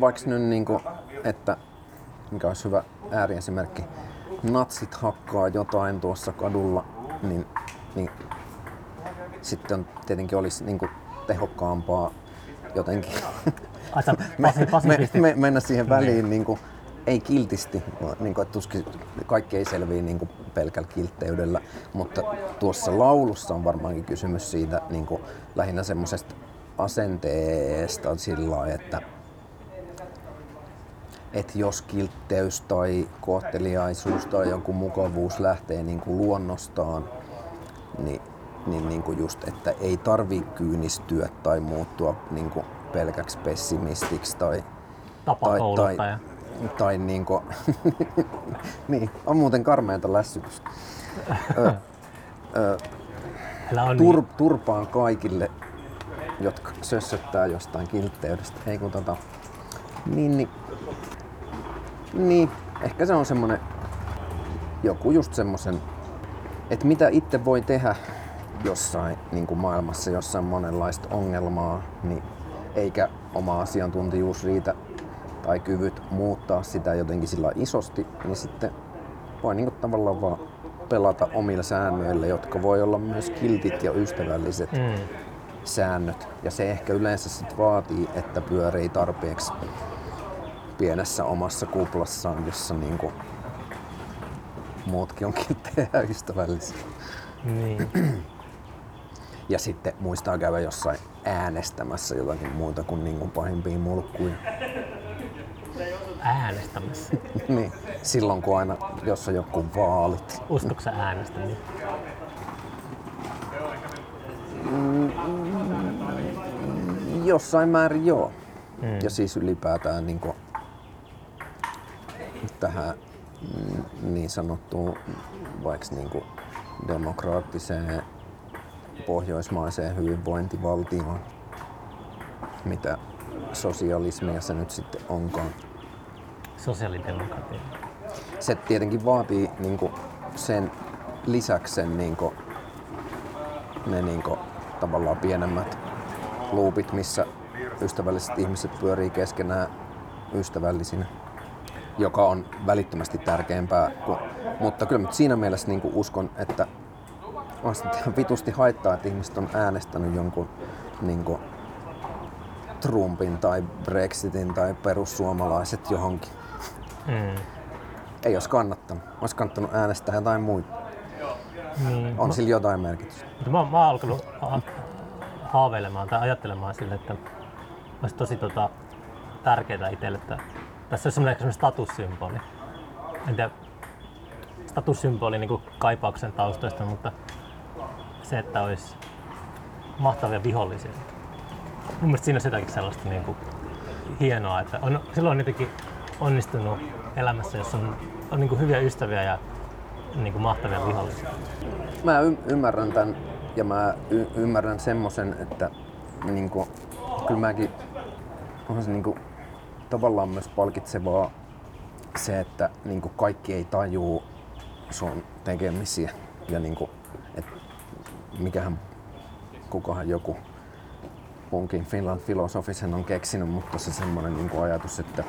vaikka nyt niin kuin, että mikä olisi hyvä ääriesimerkki, natsit hakkaa jotain tuossa kadulla, niin, niin sitten tietenkin olisi niin kuin tehokkaampaa jotenkin Ai sä me, pasi, me, pasifisti. me, mennä siihen väliin niin kuin, ei kiltisti, niin kuin, että tuskin kaikki ei selviä niin kuin pelkällä kiltteydellä, mutta tuossa laulussa on varmaankin kysymys siitä niin kuin, lähinnä semmoisesta asenteesta sillä lailla, että että jos kiltteys tai kohteliaisuus tai joku mukavuus lähtee niin kuin luonnostaan, niin, niin, niin kuin just, että ei tarvii kyynistyä tai muuttua niin kuin pelkäksi pessimistiksi tai, tai, tai, kouluttaja. tai niin kuin, niin, on muuten karmeata lässytystä. Ö, ö, tur, niin. turpaan kaikille, jotka sössöttää jostain kiltteydestä. Ei kun tota, niin, niin, niin, ehkä se on semmonen, joku just semmosen, että mitä itse voi tehdä jossain niin kuin maailmassa, jossa on monenlaista ongelmaa, niin eikä oma asiantuntijuus riitä tai kyvyt muuttaa sitä jotenkin sillä isosti, niin sitten voi niin kuin tavallaan vaan pelata omilla säännöillä, jotka voi olla myös kiltit ja ystävälliset Mm. säännöt. Ja se ehkä yleensä sit vaatii, että pyörii tarpeeksi pienessä omassa kuplassaan, jossa niinku muutkin on kilttejä ja ystävällisiä. Niin. Ja sitten muistaa käydä jossain äänestämässä jotakin muuta kuin niinku pahimpia mulkkuja. Äänestämässä. niin, silloin kun aina, jos on joku vaalit. Uskotko sä äänestämään? Jossain määrin joo. Mm. Ja siis ylipäätään niin kuin, tähän mm, niin sanottuun vaikka niin kuin demokraattiseen pohjoismaiseen hyvinvointivaltioon, mitä sosialismia se nyt sitten onkaan. Sosiaalidemokratia. Se tietenkin vaatii niin kuin sen lisäksi sen niin kuin, ne niin kuin, tavallaan pienemmät loopit, missä ystävälliset ihmiset pyörii keskenään ystävällisinä, joka on välittömästi tärkeämpää. Kuin, mutta kyllä nyt siinä mielessä niin kuin uskon, että on vitusti haittaa, että ihmiset on äänestänyt jonkun niin kuin, Trumpin tai Brexitin tai perussuomalaiset johonkin. Mm. Ei olisi kannattanut. Olisi kannattanut äänestää jotain muita. Niin. On sillä jotain merkitystä. Mutta mä, mä oon alkanut ha- haaveilemaan tai ajattelemaan sille, että olisi tosi tota, tärkeää itselle, että tässä olisi semmoinen, semmoinen statussymboli. En tiedä, statussymboli niin kuin kaipauksen taustoista, mutta se, että olisi mahtavia vihollisia. Mun mielestä siinä olisi jotakin sellaista niin kuin hienoa, että on, silloin on jotenkin onnistunut elämässä, jos on, on niin kuin hyviä ystäviä ja niin kuin mahtavia vihollisia. Mä y- ymmärrän tämän ja mä y- ymmärrän semmosen, että niinku, kyllä mäkin onhan se niinku, tavallaan myös palkitsevaa se, että niin kuin kaikki ei tajuu sun tekemisiä ja niin kuin, että mikähän kukahan joku punkin Finland filosofi sen on keksinyt, mutta se semmoinen niin kuin ajatus, että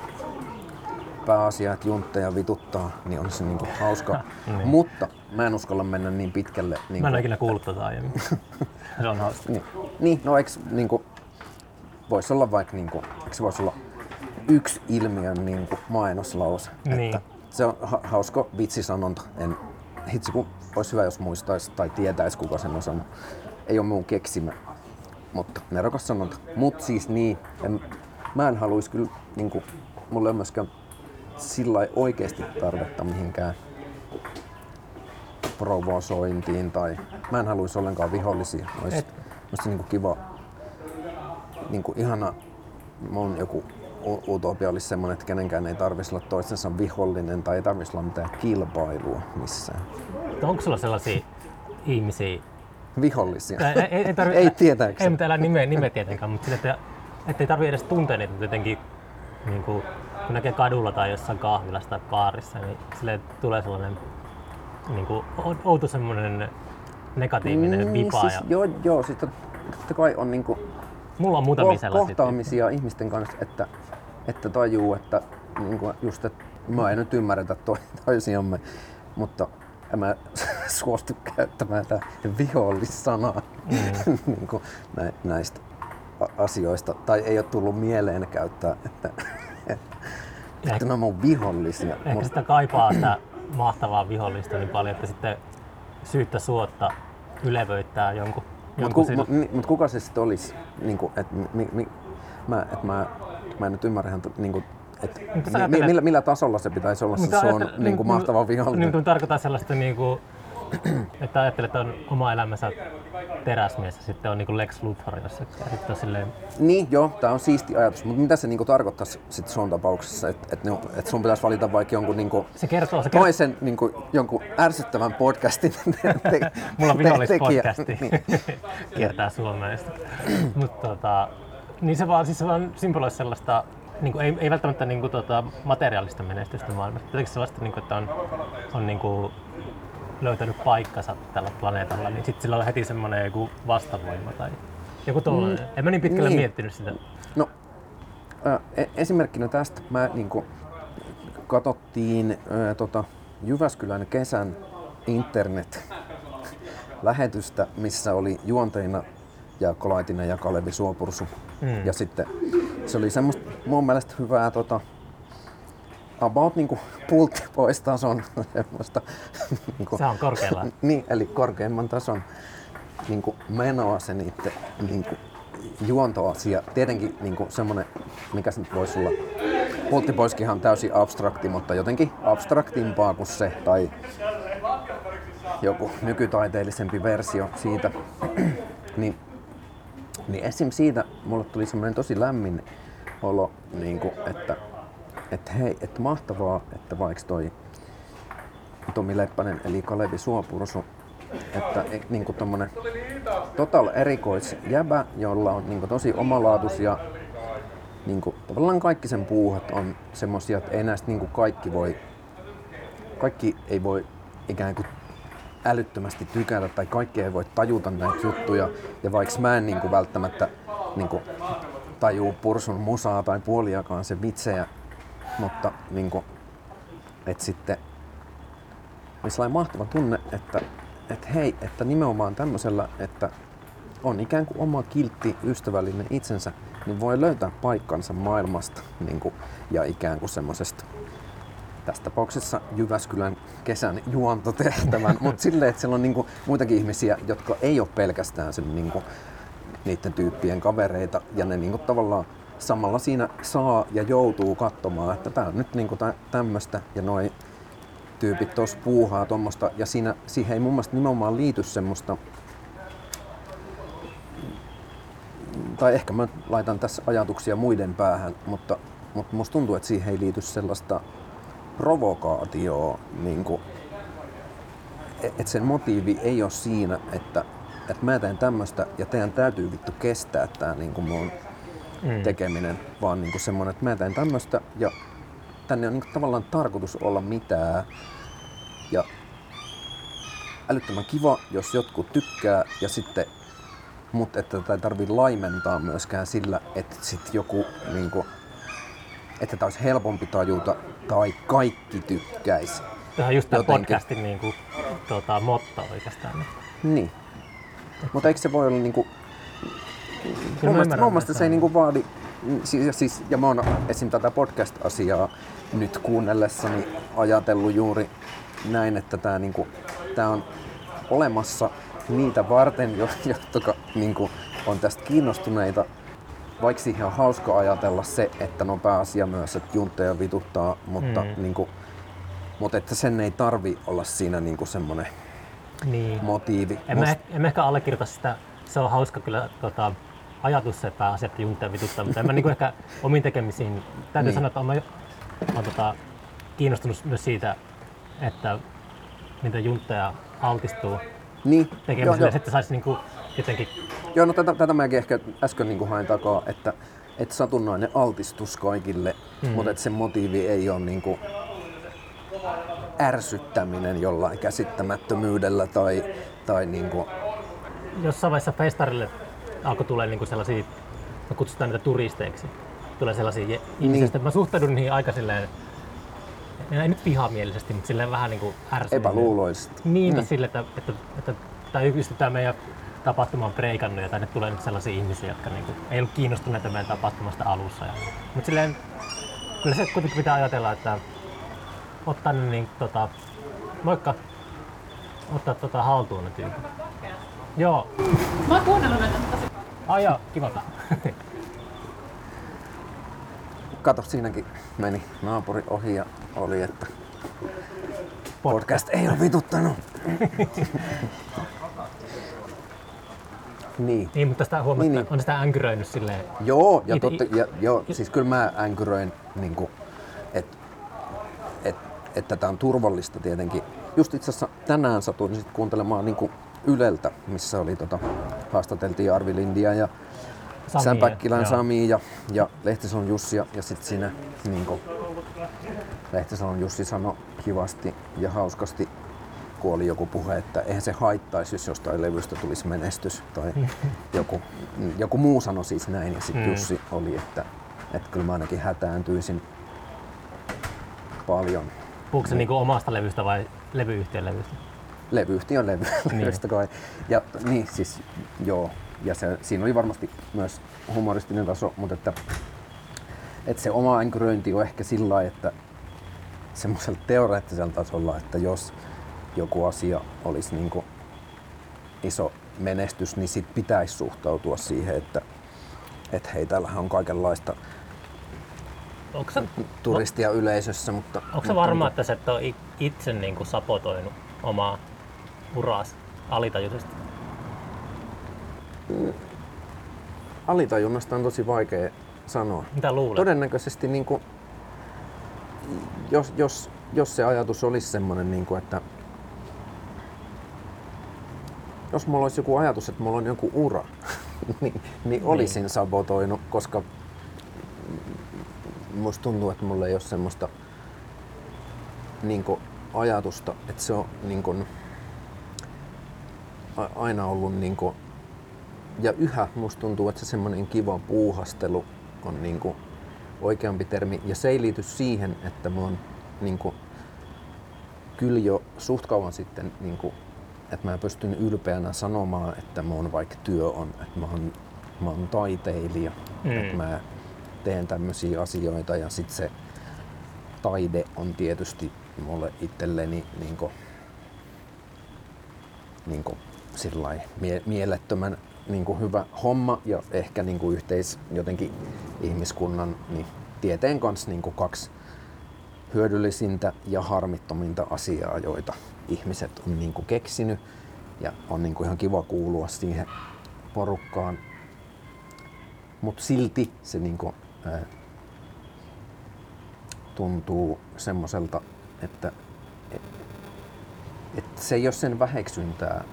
pääasia, että juntteja vituttaa, niin on se niin kuin hauska. Niin. Mutta mä en uskalla mennä niin pitkälle. Niin Mä en ole ikinä kuullut tota aiemmin. se on hauska. niin, niin, no eikö niinku, voisi olla vaikka niinku, eikö se voisi olla yksi ilmiön niinku mainoslause. Niin. Että se on ha- hauska vitsisanonta. En, hitsi kun olisi hyvä, jos muistaisi tai tietäisi kuka sen on sanonut. Ei ole mun keksimä, mutta nerokas sanonta. Mut siis niin, en, mä en haluaisi kyllä, niinku, mulla ei myöskään sillä oikeasti tarvetta mihinkään provosointiin tai mä en haluaisi ollenkaan vihollisia. Olisi Et- musta niinku kiva, niinku ihana, mun joku u- utopia olisi semmoinen, että kenenkään ei tarvitsisi olla toistensa vihollinen tai ei tarvitsisi olla mitään kilpailua missään. Onko sulla sellaisia ihmisiä, Vihollisia. ei, ei, ei, tarvi, Ei tietääkseni. Ei mitään älä nimeä, nimeä tietenkään, mutta sille, että, että ei tarvitse edes tuntea niitä jotenkin, niin kuin, kun näkee kadulla tai jossain kahvilassa tai baarissa, niin sille tulee sellainen niin kuin, ou- outo semmoinen negatiivinen mm, vipa. siis, ja, joo, joo, sitten totta kai on niinku mulla on muutamia ko- sellaisia. kohtaamisia ihmisten kanssa, että, että tajuu, että niinku just, että mä en nyt ymmärretä to- toisiamme, mutta en mä suostu käyttämään tätä vihollissanaa mm. niinku nä- näistä asioista. Tai ei ole tullut mieleen käyttää, että, että, että ne on mun vihollisia. Ehkä Mut- sitä kaipaa sitä mahtavaa vihollista niin paljon, että sitten syyttä suotta ylevöittää jonkun, Mutta ku, mut, mut kuka se sitten olisi? Niinku, et, mi, mi, mä, et mä, mä en nyt ymmärrä ihan, niinku, et, Mutta sä mi, millä, millä tasolla se pitäisi olla se Mutta sun ajattel- niinku, mahtava vihollinen? Niin kuin tarkoitan sellaista, niin kuin, että ajattelet, että on oma elämänsä teräsmies ja sitten on niin kuin Lex Luthor jossakin. Sitten on silleen, Niin, joo, tää on siisti ajatus, mutta mitä se niinku tarkoittaisi sit sun tapauksessa, että et, et, et sun pitäisi valita vaikka jonkun niinku, se kertoo, se kertoo toisen niinku, jonkun ärsyttävän podcastin te, te, mulla on vihollispodcasti, Niin. kiertää Suomea. Mutta tota, niin se vaan, siis se vaan symboloi sellaista, niin kuin, ei, ei välttämättä niin kuin, tota, materiaalista menestystä maailmassa, jotenkin sellaista, niin kuin, että on, on niin kuin, löytänyt paikkansa tällä planeetalla, niin sitten sillä on heti semmoinen joku vastavoima tai joku tollainen. Mm, en mä niin pitkälle niin. miettinyt sitä. No, ä, e- esimerkkinä tästä mä niinku katsottiin ä, tota, Jyväskylän kesän internet-lähetystä, missä oli juonteina Jaakko Laitinen ja Kalevi Suopursu. Mm. Ja sitten se oli semmoista mun mielestä hyvää tota, about niinku pultti pois tason semmoista. niinku, Se on korkealla. niin, eli korkeimman tason niin kuin menoa se niiden niin kuin juontoasia. Tietenkin niin kuin semmoinen, mikä se nyt voisi olla, Pulttipoiskihan on täysin abstrakti, mutta jotenkin abstraktimpaa kuin se, tai joku nykytaiteellisempi versio siitä. niin, niin esim. siitä mulle tuli semmoinen tosi lämmin olo, niin kuin, että, että hei, että mahtavaa, että vaikka toi Tomi Leppänen eli Kalevi Suopursu, että e- niinku tommonen total erikoisjäbä, jolla on niinku tosi omalaatuisia niinku, tavallaan kaikki sen puuhat on semmosia, että ei näistä niinku kaikki voi, kaikki ei voi ikään kuin älyttömästi tykätä tai kaikki ei voi tajuta näitä juttuja. Ja vaikka mä en niinku välttämättä niinku tajuu pursun musaa tai puoliakaan se vitsejä, mutta niinku, et sitten oli sellainen mahtava tunne, että, että hei, että nimenomaan tämmöisellä, että on ikään kuin oma kiltti, ystävällinen itsensä, niin voi löytää paikkansa maailmasta niin kuin, ja ikään kuin semmoisesta tässä tapauksessa Jyväskylän kesän juontotehtävän, mutta silleen, että siellä on niinku muitakin ihmisiä, jotka ei ole pelkästään sen niinku, niiden tyyppien kavereita ja ne niinku tavallaan samalla siinä saa ja joutuu katsomaan, että tämä on nyt niinku tä- tämmöistä ja noi tyypit tuossa puuhaa tuommoista. Ja siinä, siihen ei mun mielestä nimenomaan liity semmoista tai ehkä mä laitan tässä ajatuksia muiden päähän, mutta, mutta musta tuntuu, että siihen ei liity sellaista provokaatioa, niin kuin, että sen motiivi ei ole siinä, että, että mä teen tämmöistä ja teidän täytyy vittu kestää tämä niin kuin mun Mm. tekeminen, vaan niin kuin semmoinen, että mä teen tämmöistä ja tänne on niin kuin tavallaan tarkoitus olla mitään. Ja älyttömän kiva, jos jotkut tykkää ja sitten mutta että tätä ei tarvii laimentaa myöskään sillä, että sit joku niinku, että tämä olisi helpompi tajuta tai kaikki tykkäisi. Tämä on just tämä podcastin niin kuin, tota, motto oikeastaan. Niin. Mutta eikö se voi olla niinku... Kyllä Mun mielestä, mun mielestä se ei niinku vaadi... Siis, ja siis, ja mä oon esim. tätä podcast-asiaa nyt kuunnellessani ajatellut juuri näin, että tämä niinku, tää on olemassa niitä varten, jo- jotka niinku, on tästä kiinnostuneita. Vaikka siihen on hauska ajatella se, että no pääasia myös, että juntteja vituttaa, mutta, Mm. niinku, mutta että sen ei tarvi olla siinä niinku semmoinen Niin. motiivi. En mä, Must- en mä ehkä allekirjoita sitä. Se on hauska kyllä tota, ajatus se pääasia, että juntteja vituttaa, mutta en mä niinku ehkä omiin tekemisiin. Täytyy Niin. sanoa, että olen, olen tota, kiinnostunut myös siitä, että mitä juntteja altistuu niin, tekemiselle. joo, Ja joo. sitten saisi niinku jotenkin Joo, no tätä, tätä mäkin ehkä äsken niin hain takaa, että, että satunnainen altistus kaikille, mm. mutta että se motiivi ei ole niin kuin ärsyttäminen jollain käsittämättömyydellä tai, tai niin kuin, jossain vaiheessa festarille alkoi tulee niinku sellaisia, me kutsutaan niitä turisteiksi. Tulee sellaisia je- ihmisiä, että mä suhtaudun niihin aika silleen, ei nyt vihamielisesti, mutta silleen vähän niinku ärsynyt. epäluuloisesti. Niin, mm. sille, että, että, että, että tämä meidän tapahtuma on breikannut ja tänne tulee nyt sellaisia ihmisiä, jotka niinku, ei ollut kiinnostuneita meidän tapahtumasta alussa. Ja, mutta silleen, kyllä se kuitenkin pitää ajatella, että ottaa ne niin, tota, moikka, ottaa tota haltuun ne tyypit. Joo, Mä oon kuunnellut näitä tosi ai joo, kiva. Kato, siinäkin meni naapuri ohi ja oli, että podcast ei ole vituttanut. niin. Niin, mutta sitä huomaa, Niin, niin, niin. on sitä änkyröinyt silleen, Joo, ja, Ite- totta, ja joo, siis kyllä mä änkyröin, niin että et, että tämä on turvallista tietenkin. Just itse asiassa tänään satuin sit kuuntelemaan niin kuin Yleltä, missä oli tota, haastateltiin Arvi Lindia ja Samia, Sam Päkkilän. Sami ja, ja Lehtisalon Jussi ja, ja sitten siinä niin kuin, Lehtisalon Jussi sanoi kivasti ja hauskasti, kun oli joku puhe, että eihän se haittaisi, jos jostain levystä tulisi menestys. Tai joku, joku muu sanoi siis näin ja sitten Mm. Jussi oli, että, että kyllä mä ainakin hätääntyisin paljon puhuuko se niinku omasta levystä vai levyyhtiön levystä? levyyhtiön levy, levystä kai. Ja niin siis joo, ja se, siinä oli varmasti myös humoristinen taso, mutta että, että se oma änkyröinti on ehkä sillä lailla, että semmoisella teoreettisella tasolla, että jos joku asia olisi niin kuin iso menestys, niin sit pitäisi suhtautua siihen, että, että hei, täällähän on kaikenlaista se, turistia yleisössä, mutta... onko se varma, niin että sä et ole itse niinku sapotoinut omaa uraas alitajuisesti? alitajunnasta on tosi vaikea sanoa. Mitä luulet? Todennäköisesti niin kuin, jos, jos, jos se ajatus olisi semmoinen, niin kuin, että jos mulla olisi joku ajatus, että mulla on joku ura, niin, niin olisin sabotoinut, koska musta tuntuu, että mulla ei ole semmoista niin kuin, ajatusta, että se on niin kuin, aina ollut niin kuin, ja yhä musta tuntuu, että se semmoinen kiva puuhastelu on niinku oikeampi termi. Ja se ei liity siihen, että mä oon niinku, kyllä jo suht kauan sitten, niinku, että mä pystyn ylpeänä sanomaan, että mun vaikka työ on, että mä oon, mä oon taiteilija, Mm. että mä teen tämmöisiä asioita ja sitten se taide on tietysti mulle itselleni niinku, niinku sillai mie- mielettömän niinku hyvä homma ja ehkä niinku yhteis jotenkin ihmiskunnan niin tieteen kanssa niinku kaksi hyödyllisintä ja harmittominta asiaa, joita ihmiset on niinku keksinyt ja on niinku ihan kiva kuulua siihen porukkaan. Mutta silti se niinku, ää, tuntuu semmoiselta, että et se ei ole sen väheksyntää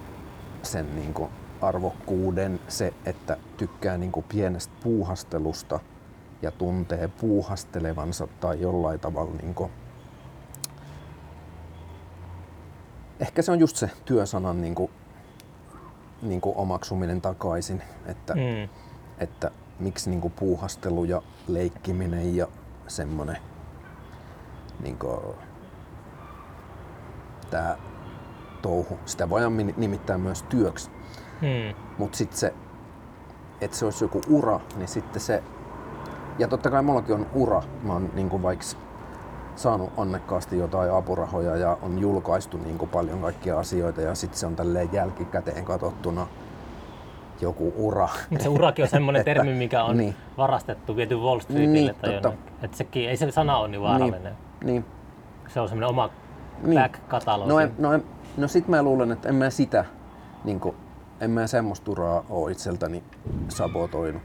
sen niinku arvokkuuden, se, että tykkää niinku pienestä puuhastelusta ja tuntee puuhastelevansa tai jollain tavalla niin kuin, ehkä se on just se työsanan niin kuin, niin kuin omaksuminen takaisin, että, Mm. että miksi niin kuin puuhastelu ja leikkiminen ja semmoinen niin kuin, tämä touhu, sitä voidaan nimittää myös työksi, Mm. mutta sitten se, että se olisi joku ura, niin sitten se, ja totta kai mullakin on ura, mä oon niin vaikka saanut onnekkaasti jotain apurahoja ja on julkaistu niin kuin paljon kaikkia asioita ja sitten se on tälleen jälkikäteen katsottuna joku ura. Se urakin on semmoinen Että- termi, mikä on niin. varastettu, viety Wall Streetille Niin, tai totta. jonnekin. Et sekin, ei se sana ole niin vaarallinen. Niin, Se on semmoinen oma Niin. back-katalogi. No, en, no, en, no sit mä luulen, että en mä sitä, niin kuin, en mä semmoista uraa oo itseltäni sabotoinut.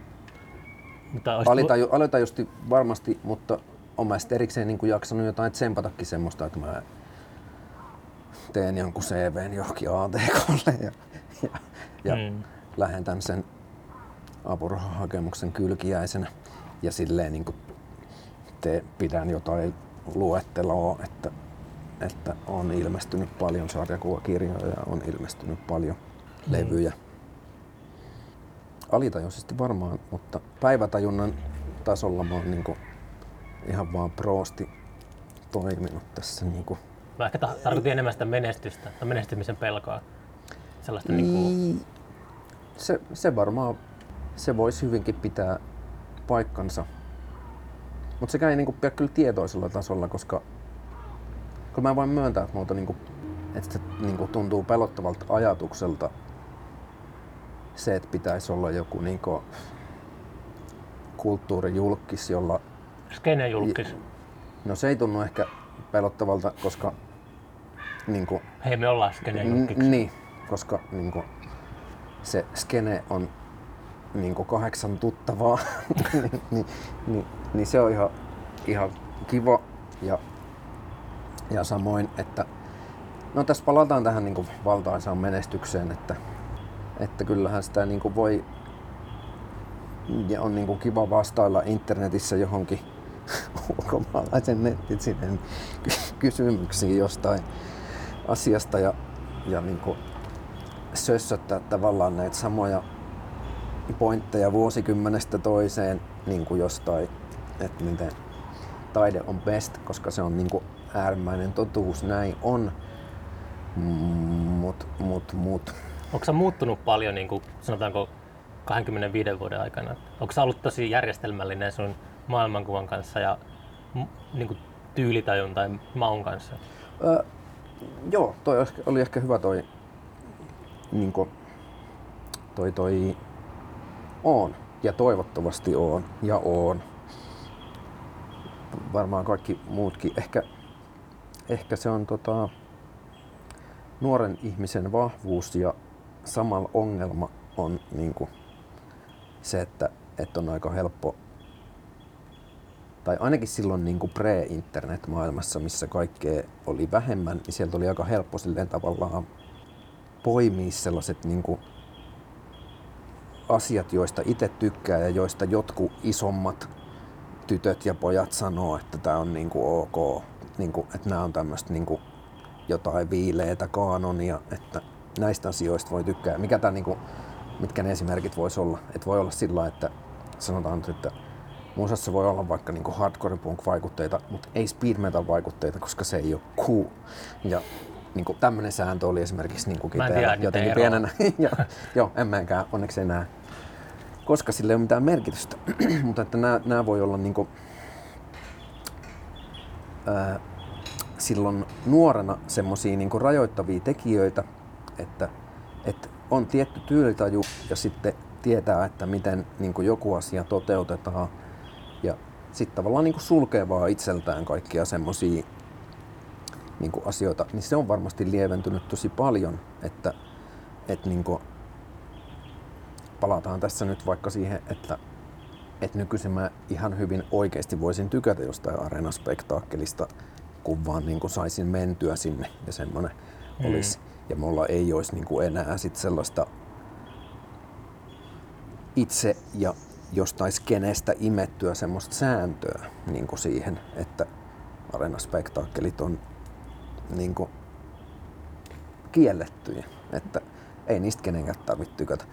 Mutta olisi Alitaju, alitajusti varmasti, mutta on mä sit erikseen niin kuin jaksanut jotain tsempatakin semmoista, että mä teen jonkun CVn johonkin ATKlle ja, ja, ja Mm. lähetän sen apurahahakemuksen kylkiäisenä ja silleen niin kuin te, pidän jotain luetteloa, että, että on ilmestynyt paljon sarjakuvakirjoja ja on ilmestynyt paljon levyjä. Alitajuisesti varmaan, mutta päivätajunnan tasolla mä oon niin kuin ihan vaan proosti toiminut tässä. Niin kuin. Mä ehkä ta- tarkoitin enemmän sitä menestystä tai menestymisen pelkoa. Sellaista niin kuin, se, se varmaan, se voisi hyvinkin pitää paikkansa. Mutta sekään ei niinku pidä kyllä tietoisella tasolla, koska kyllä mä voin myöntää, että, multa niinku, että se niinku tuntuu pelottavalta ajatukselta se, että pitäisi olla joku niinku kulttuurijulkis, jolla skene julkis. No se ei tunnu ehkä pelottavalta, koska niinku, Hei, me ollaan skene julkiksi. Niin, koska niinku, se skene on niinku kahdeksan tuttavaa, niin, niin, niin, niin, se on ihan, ihan kiva. Ja, ja samoin, että no tässä palataan tähän niinku valtaisaan menestykseen, että, että kyllähän sitä niinku voi ja on niinku kiva vastailla internetissä johonkin ulkomaalaisen nettitsinen kysymyksiin jostain asiasta ja, ja niin sössöttää tavallaan näitä samoja pointteja vuosikymmenestä toiseen niin kuin jostain, että miten taide on best, koska se on niin kuin äärimmäinen totuus, näin on. Mut, mut, mut. Onko sä muuttunut paljon, niin kuin, sanotaanko 25 vuoden aikana? Onko sä ollut tosi järjestelmällinen sun maailmankuvan kanssa ja niin kuin tyylitajun tai maun kanssa? Ö, joo, toi oli ehkä hyvä toi, niin kuin, toi, toi on ja toivottavasti on ja on. Varmaan kaikki muutkin. Ehkä, ehkä se on tota, nuoren ihmisen vahvuus ja samalla ongelma on niin kuin, se, että, että on aika helppo tai ainakin silloin niin kuin pre-internet-maailmassa, missä kaikkea oli vähemmän, niin sieltä oli aika helppo silleen tavallaan poimia sellaiset niin kuin asiat, joista itse tykkää ja joista jotkut isommat tytöt ja pojat sanoo, että tämä on niin kuin ok, niin kuin, että nämä on tämmöistä niin jotain viileitä kaanonia, että näistä asioista voi tykkää. Mikä tää, niin kuin, mitkä ne esimerkit voisi olla? Että voi olla sillä että sanotaan että musassa voi olla vaikka niin kuin hardcore punk vaikutteita, mutta ei speed metal vaikutteita, koska se ei ole cool. Ja niin kuin tämmöinen sääntö oli esimerkiksi niin tiedä niitä jotenkin eroa. pienenä. ja, joo, en mäkään onneksi enää. Koska sillä ei ole mitään merkitystä. mutta että nämä, voi olla niin kuin, ää, silloin nuorena semmoisia niin rajoittavia tekijöitä, että, että on tietty tyylitaju ja sitten tietää, että miten niin joku asia toteutetaan. Ja sitten tavallaan niin kuin sulkee vaan itseltään kaikkia semmoisia niin kuin asioita, niin se on varmasti lieventynyt tosi paljon, että, että niin kuin palataan tässä nyt vaikka siihen, että, että nykyisin mä ihan hyvin oikeasti voisin tykätä jostain areenaspektaakkelista, kun vaan niin kuin saisin mentyä sinne ja semmoinen Mm. olisi. Ja mulla ei olisi niin kuin enää sit sellaista itse ja, jostain skeneestä imettyä semmoista sääntöä niin kuin siihen, että areenaspektaakkelit on niin kuin kiellettyjä, että ei niistä kenenkään tarvitse tykätä.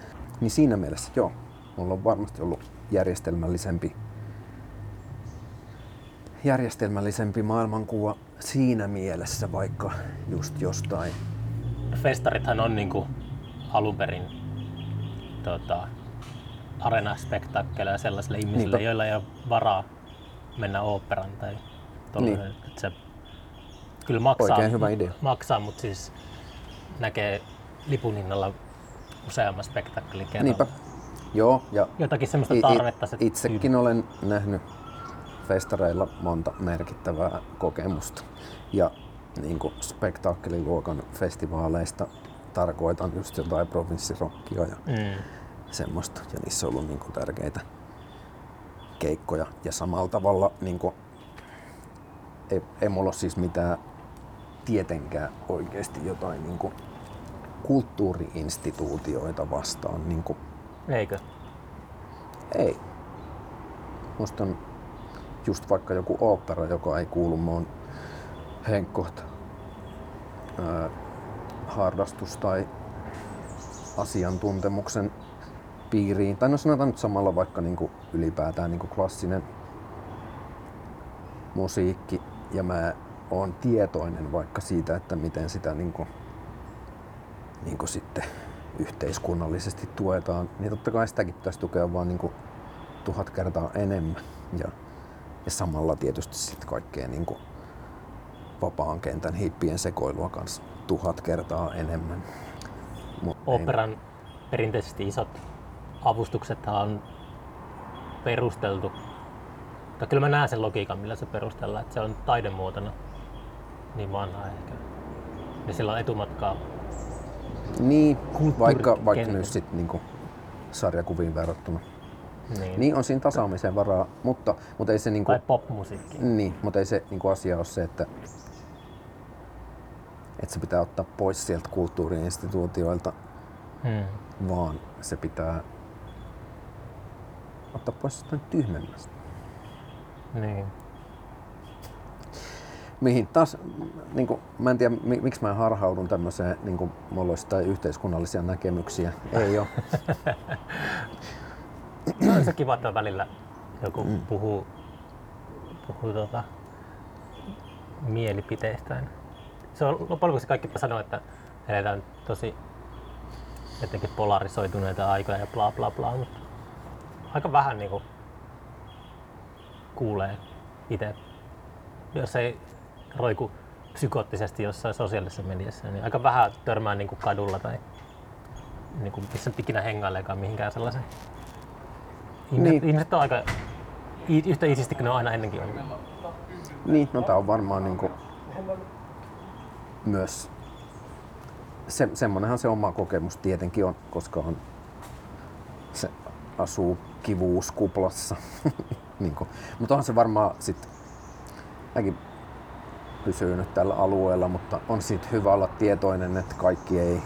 Niin siinä mielessä joo, mulla on varmasti ollut järjestelmällisempi järjestelmällisempi maailmankuva siinä mielessä, vaikka just jostain. Festarithan on niinku alun perin tota, areenaspektaakkeleja sellaisille ihmisille, Niinpä. joilla ei ole varaa mennä oopperan tai tollainen, Niin. että se kyllä maksaa, Oikein hyvä idea. maksaa mutta siis näkee lipun hinnalla useamman spektaakkelin kerralla. Niinpä. Joo, ja Jotakin semmoista i- i- tarvetta se itsekin olen nähnyt festareilla monta merkittävää kokemusta. Ja niin kuin spektaakkeliluokan festivaaleista tarkoitan just jotain provinssirokkia ja Mm. Semmoista. Ja niissä on ollut niin kuin tärkeitä keikkoja. Ja samalla tavalla niin kuin, ei, ei mulla ole siis mitään tietenkään oikeasti jotain niin kuin, kulttuuriinstituutioita vastaan. Niin kuin, Eikö? ei. Musta on just vaikka joku opera, joka ei kuulu mun henkkoht harrastus tai asiantuntemuksen piiriin. Tai no sanotaan nyt samalla vaikka niinku ylipäätään niinku klassinen musiikki ja mä oon tietoinen vaikka siitä, että miten sitä niinku, niinku sitten yhteiskunnallisesti tuetaan, niin totta kai sitäkin pitäisi tukea vaan niinku tuhat kertaa enemmän. Ja, ja samalla tietysti sitten kaikkea niinku vapaan kentän hippien sekoilua kanssa tuhat kertaa enemmän. Mut ei- Operan perinteisesti isot avustukset on perusteltu, tai kyllä mä näen sen logiikan, millä se perustellaan, että se on taidemuotona niin vanha ehkä. Niin sillä on etumatkaa. Niin, vaikka, vaikka nyt sitten niinku sarjakuviin verrattuna. Niin. Niin on siinä tasaamisen varaa, mutta, mutta ei se niinku, Tai popmusiikki. niin, mutta ei se niinku asia ole se, että, että se pitää ottaa pois sieltä kulttuuriinstituutioilta, Hmm. vaan se pitää ottaa pois jostain tyhmemmästä. Niin. Mihin taas, niin kuin, mä en tiedä mi- miksi mä harhaudun tämmöiseen, niin kuin mulla olisi jotain yhteiskunnallisia näkemyksiä. Ei ole. on se kiva, että välillä joku mm. puhuu, puhuu tota, mielipiteistään. Se on loppujen lopuksi kaikki sanoo, että eletään tosi jotenkin polarisoituneita aikoja ja bla bla bla, mutta aika vähän niinku kuulee itse. Jos ei roiku psykoottisesti jossain sosiaalisessa mediassa, niin aika vähän törmää niinku kadulla tai niinku missä nyt ikinä hengaileekaan mihinkään sellaisen Ihmiset, Niin. niin. ihmiset on aika yhtä isisti kuin ne on aina ennenkin ollut. Niin, no tää on varmaan niin kuin, myös se, semmonenhan se oma kokemus tietenkin on, koska on, se asuu kivuuskuplassa. niin mutta onhan se varmaan sit, mäkin pysyy nyt tällä alueella, mutta on siitä hyvä olla tietoinen, että kaikki ei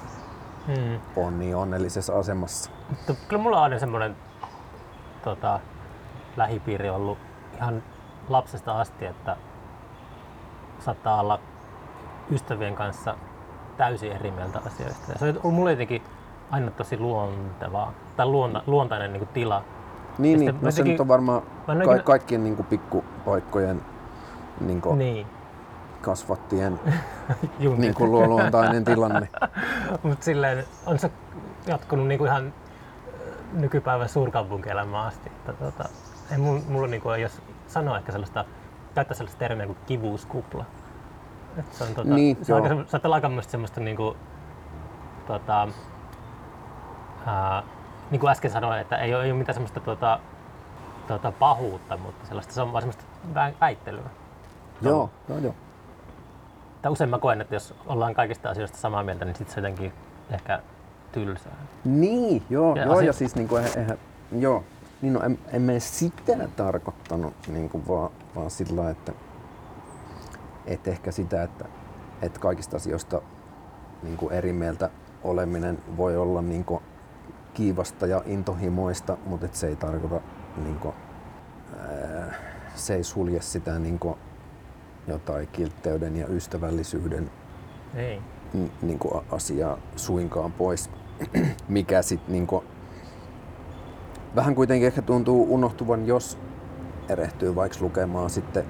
Hmm. ole niin onnellisessa asemassa. Mutta kyllä mulla on aina semmoinen tota, lähipiiri ollut ihan lapsesta asti, että saattaa olla ystävien kanssa täysin eri mieltä asioista. Ja se on mulle jotenkin aina tosi luontevaa, tai luonta, luontainen niin tila. Niin, niin no se nyt on varmaan ka- kaikkien niin kuin pikkupaikkojen niin kuin Niin, kasvattien niin kuin luo luontainen tilanne. Mutta silleen on se jatkunut niinku ihan ö, nykypäivän suurkaupunkielämään asti. Että, tota, ei mun, mulla niinku ei jos sanoa ehkä sellaista, käyttää sellaista termiä kuin kivuuskupla. Et se on tota, Niin, se on aika, saattaa olla aika semmoista, semmoista niinku, tota, ää, niin kuin äsken sanoin, että ei ole, ei ole mitään semmoista tota, tota, pahuutta, mutta sellaista, se on vaan semmoista vä- väittelyä. joo, joo, joo. Tai usein mä koen, että jos ollaan kaikista asioista samaa mieltä, niin sitten se jotenkin ehkä tylsää. Niin, joo, Ja joo, asia- ja siis niin kuin, eihän, joo, niin no, en, en mä sitä tarkoittanut niin kuin vaan, vaan sillä lailla, että, että ehkä sitä, että, että kaikista asioista niin kuin eri mieltä oleminen voi olla niin kuin kiivasta ja intohimoista, mutta että se ei tarkoita niin kuin, ää, se ei sulje sitä niin kuin, jotain kiltteyden ja ystävällisyyden Ei. n- niin kuin asiaa suinkaan pois, mikä sitten niin kuin, vähän kuitenkin ehkä tuntuu unohtuvan, jos erehtyy vaikka lukemaan sitten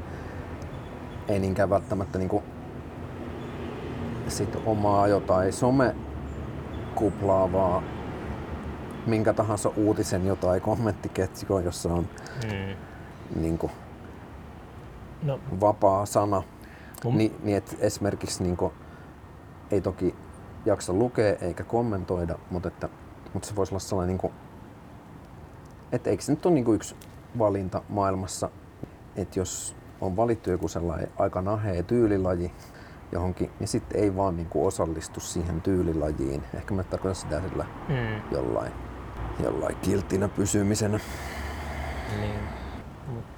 ei niinkään välttämättä niin kuin, sit omaa jotain somekuplaa, vaan minkä tahansa uutisen jotain kommenttiketjua, jossa on Mm. niin kuin, No, vapaa sana. Mun- Ni, niin et esimerkiksi niin kuin, ei toki jaksa lukea eikä kommentoida, mutta, että, mutta se voisi olla sellainen, niin kuin, että eikö se nyt ole niin kuin yksi valinta maailmassa, että jos on valittu joku sellainen aika nahea tyylilaji johonkin, niin sitten ei vaan niin kuin osallistu siihen tyylilajiin. Ehkä mä tarkoitan sitä sillä mm. jollain, jollain kilttinä pysymisenä. Niin.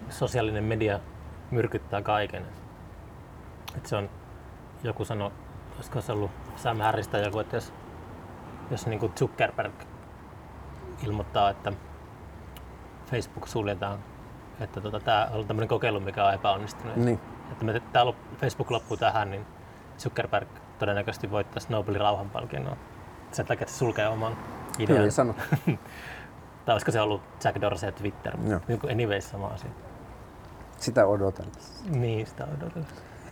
Sosiaalinen media myrkyttää kaiken. Et se on, joku sanoi, olisiko se ollut Sam Harris tai joku, että jos, jos niin Zuckerberg ilmoittaa, että Facebook suljetaan, että tota, tämä on tämmöinen kokeilu, mikä on epäonnistunut. Niin. Että me, tää lop- Facebook loppuu tähän, niin Zuckerberg todennäköisesti voittaisi Nobelin rauhanpalkinnon. Sen takia, että se sulkee oman idean. Kyllä sanot. Tai olisiko se ollut Jack Dorsey Twitter, Joo. mutta anyways sama asia. Sitä odotan. Niin, sitä odotan.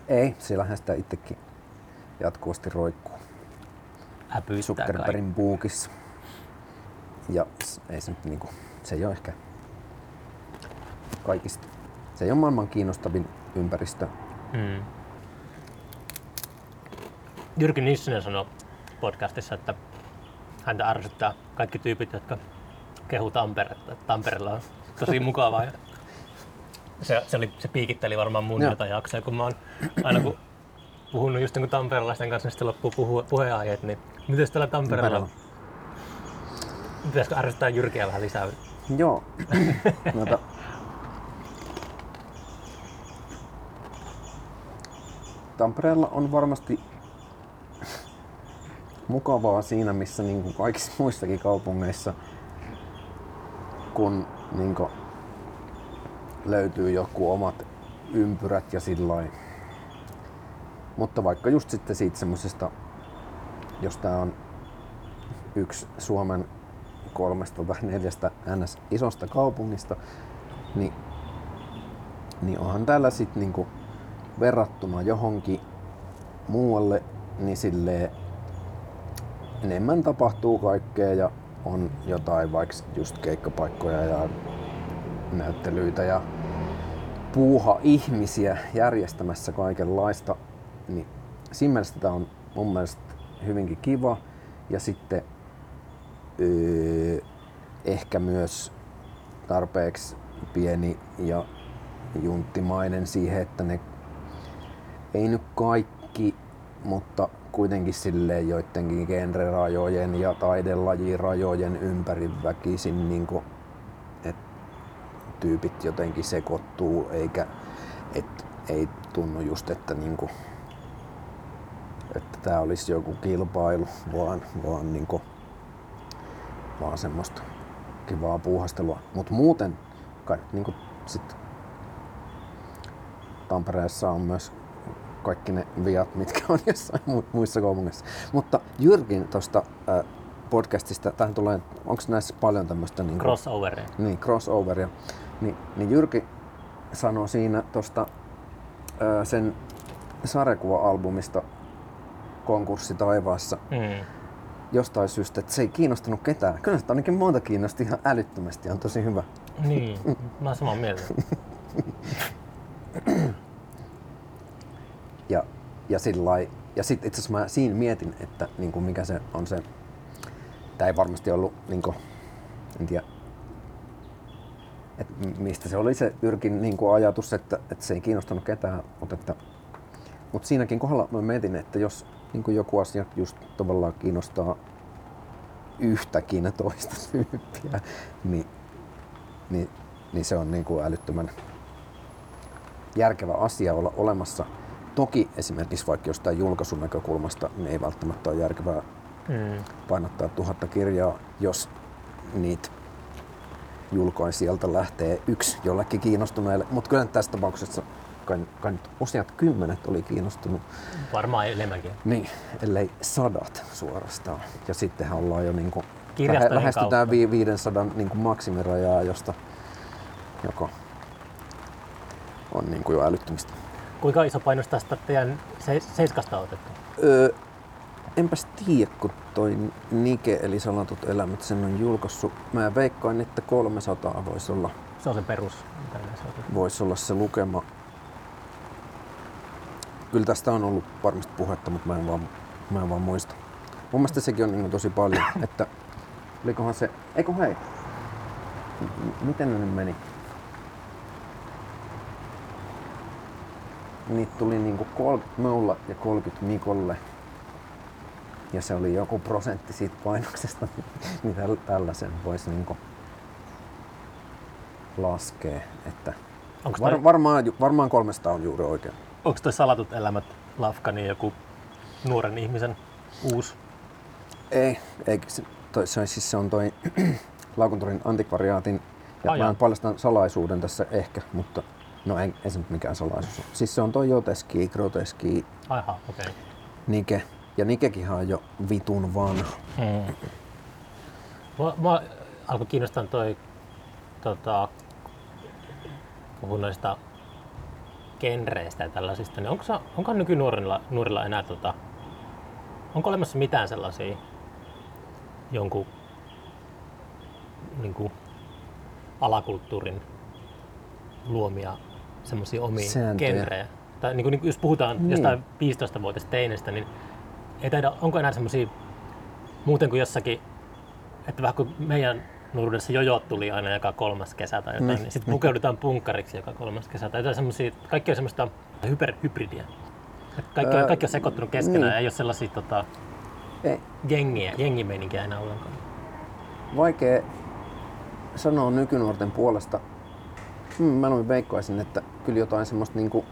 Ei, siellähän sitä itsekin jatkuvasti roikkuu. Häpyyttää. Zuckerbergin puukissa. Ja ei se nyt niinku, se ei ole ehkä kaikista. Se ei ole maailman kiinnostavin ympäristö. Mm. Jyrki Nissinen sanoi podcastissa, että häntä ärsyttää kaikki tyypit, jotka kehuu Tamperetta. Tampereella on tosi mukavaa. Ja se, se, oli, se piikitteli varmaan mun Joo. jotain jaksoja, kun mä oon aina kun puhunut just niin tamperelaisten kanssa, niin sitten loppuu puhu, puheenaiheet, niin miten täällä Tampereella? Tampereella. Pitäisikö ärsyttää Jyrkiä vähän lisää? Joo. Noita, Tampereella on varmasti mukavaa siinä, missä niin kuin kaikissa muissakin kaupungeissa, kun niin kuin löytyy joku omat ympyrät ja sillain. Mutta vaikka just sitten siitä semmosesta, jos tää on yksi Suomen kolmesta tai neljästä ns. isosta kaupungista, niin, niin onhan täällä sitten niinku verrattuna johonkin muualle, niin silleen enemmän tapahtuu kaikkea ja on jotain vaikka just keikkapaikkoja ja näyttelyitä ja puuha ihmisiä järjestämässä kaikenlaista, niin siinä mielessä tämä on mun mielestä hyvinkin kiva. Ja sitten öö, ehkä myös tarpeeksi pieni ja junttimainen siihen, että ne ei nyt kaikki, mutta kuitenkin silleen joidenkin genrerajojen ja taidelajirajojen ympäri väkisin niin kuin, et tyypit jotenkin sekoittuu, eikä et, ei tunnu just, että niinku, että tää olisi joku kilpailu, vaan, vaan, niinku, vaan semmoista kivaa puuhastelua. Mutta muuten kai niinku sit Tampereessa on myös kaikki ne viat, mitkä on jossain mu- muissa kaupungeissa. Mutta Jyrkin tuosta äh, podcastista, tähän tulee, onko näissä paljon tämmöistä niin Crossoveria. niin, crossoveria, niin, niin Jyrki sanoi siinä tuosta sen sarjakuva-albumista Konkurssi taivaassa Mm. jostain syystä, että se ei kiinnostanut ketään. Kyllä se ainakin monta kiinnosti ihan älyttömästi, on tosi hyvä. Niin, mä oon samaa mieltä. Ja, sillä ja sitten itse asiassa mä siinä mietin, että niin kuin mikä se on se, tämä ei varmasti ollut, niin kuin, en tiedä, että mistä se oli se Yrkin niin kuin ajatus, että, että se ei kiinnostanut ketään, mutta, että, mutta siinäkin kohdalla mä mietin, että jos niin kuin joku asia just tavallaan kiinnostaa yhtäkin toista tyyppiä, niin, niin, niin se on niin kuin älyttömän järkevä asia olla olemassa. Toki esimerkiksi vaikka jostain julkaisun näkökulmasta niin ei välttämättä ole järkevää Mm. painottaa tuhatta kirjaa, jos niitä julkaisijalta lähtee yksi jollekin kiinnostuneelle, mutta kyllä tässä tapauksessa kai, kai nyt useat kymmenet oli kiinnostunut, Varmaan enemmänkin. niin, ellei sadat suorastaan. Ja sittenhän ollaan jo niin kuin, Kirjastojen lähestytään kautta. vi- 500 niin kuin maksimirajaa, josta joka on niin kuin jo älyttömistä. Kuinka iso painos tästä teidän se- seiskasta on otettu? Öö, enpäs tiedä, kun toi Nike eli Salatut elämät sen on julkaissut. Mä veikkaan, että 300 voisi olla, Se on se perus, mitä yleensä otetaan. vois olla se lukema. Kyllä tästä on ollut varmasti puhetta, mutta mä en vaan, mä en vaan muista. Mun mielestä sekin on niin tosi paljon, että olikohan se, eikö hei, M- miten ne nyt meni? Niitä tuli niinku 30 mulla ja 30 Mikolle. Ja se oli joku prosentti siitä painoksesta, niin täl- tällaisen voisi niinku laskea. Että Onko toi, var, varmaan, varmaan 300 on juuri oikein. onko toi salatut elämät lafka niin joku nuoren ihmisen uusi? Ei, ei se, toi, se, on- siis se on toi Laukuntorin antikvariaatin, ja Ai mä paljastan salaisuuden tässä ehkä, mutta no ei, ei se nyt mikään salaisuus ole. Siis se on toi Joteski, Groteski, Aha, okei. Okay. Nike, ja Nikekin on jo vitun vanha. Mm. Mua, mua alkoi kiinnostaa toi, tota, puhun noista genreistä ja tällaisista, niin onko, onko nykynuorilla nuorilla enää, tota, onko olemassa mitään sellaisia jonkun niin kuin, alakulttuurin luomia semmoisia omia Sääntöjä. genrejä? Tai niin kuin, niin kuin jos puhutaan Niin. niin. jostain 15-vuotiaista teinestä, niin ei taida, onko enää semmoisia muuten kuin jossakin, että vähän kuin meidän nuoruudessa jojot tuli aina joka kolmas kesä tai jotain, Niin. niin, niin sitten pukeudutaan punkkariksi joka kolmas kesä tai jotain semmoisia, kaikki on semmoista hyperhybridiä. Kaikki, Öö, on, kaikki on sekoittunut keskenään niin. ja ei ole sellaisia tota, Ei, jengiä, jengimeininkiä enää ollenkaan. vaikea sanoa nykynuorten puolesta. Hmm, mä noin veikkaisin, että kyllä jotain semmoista niinku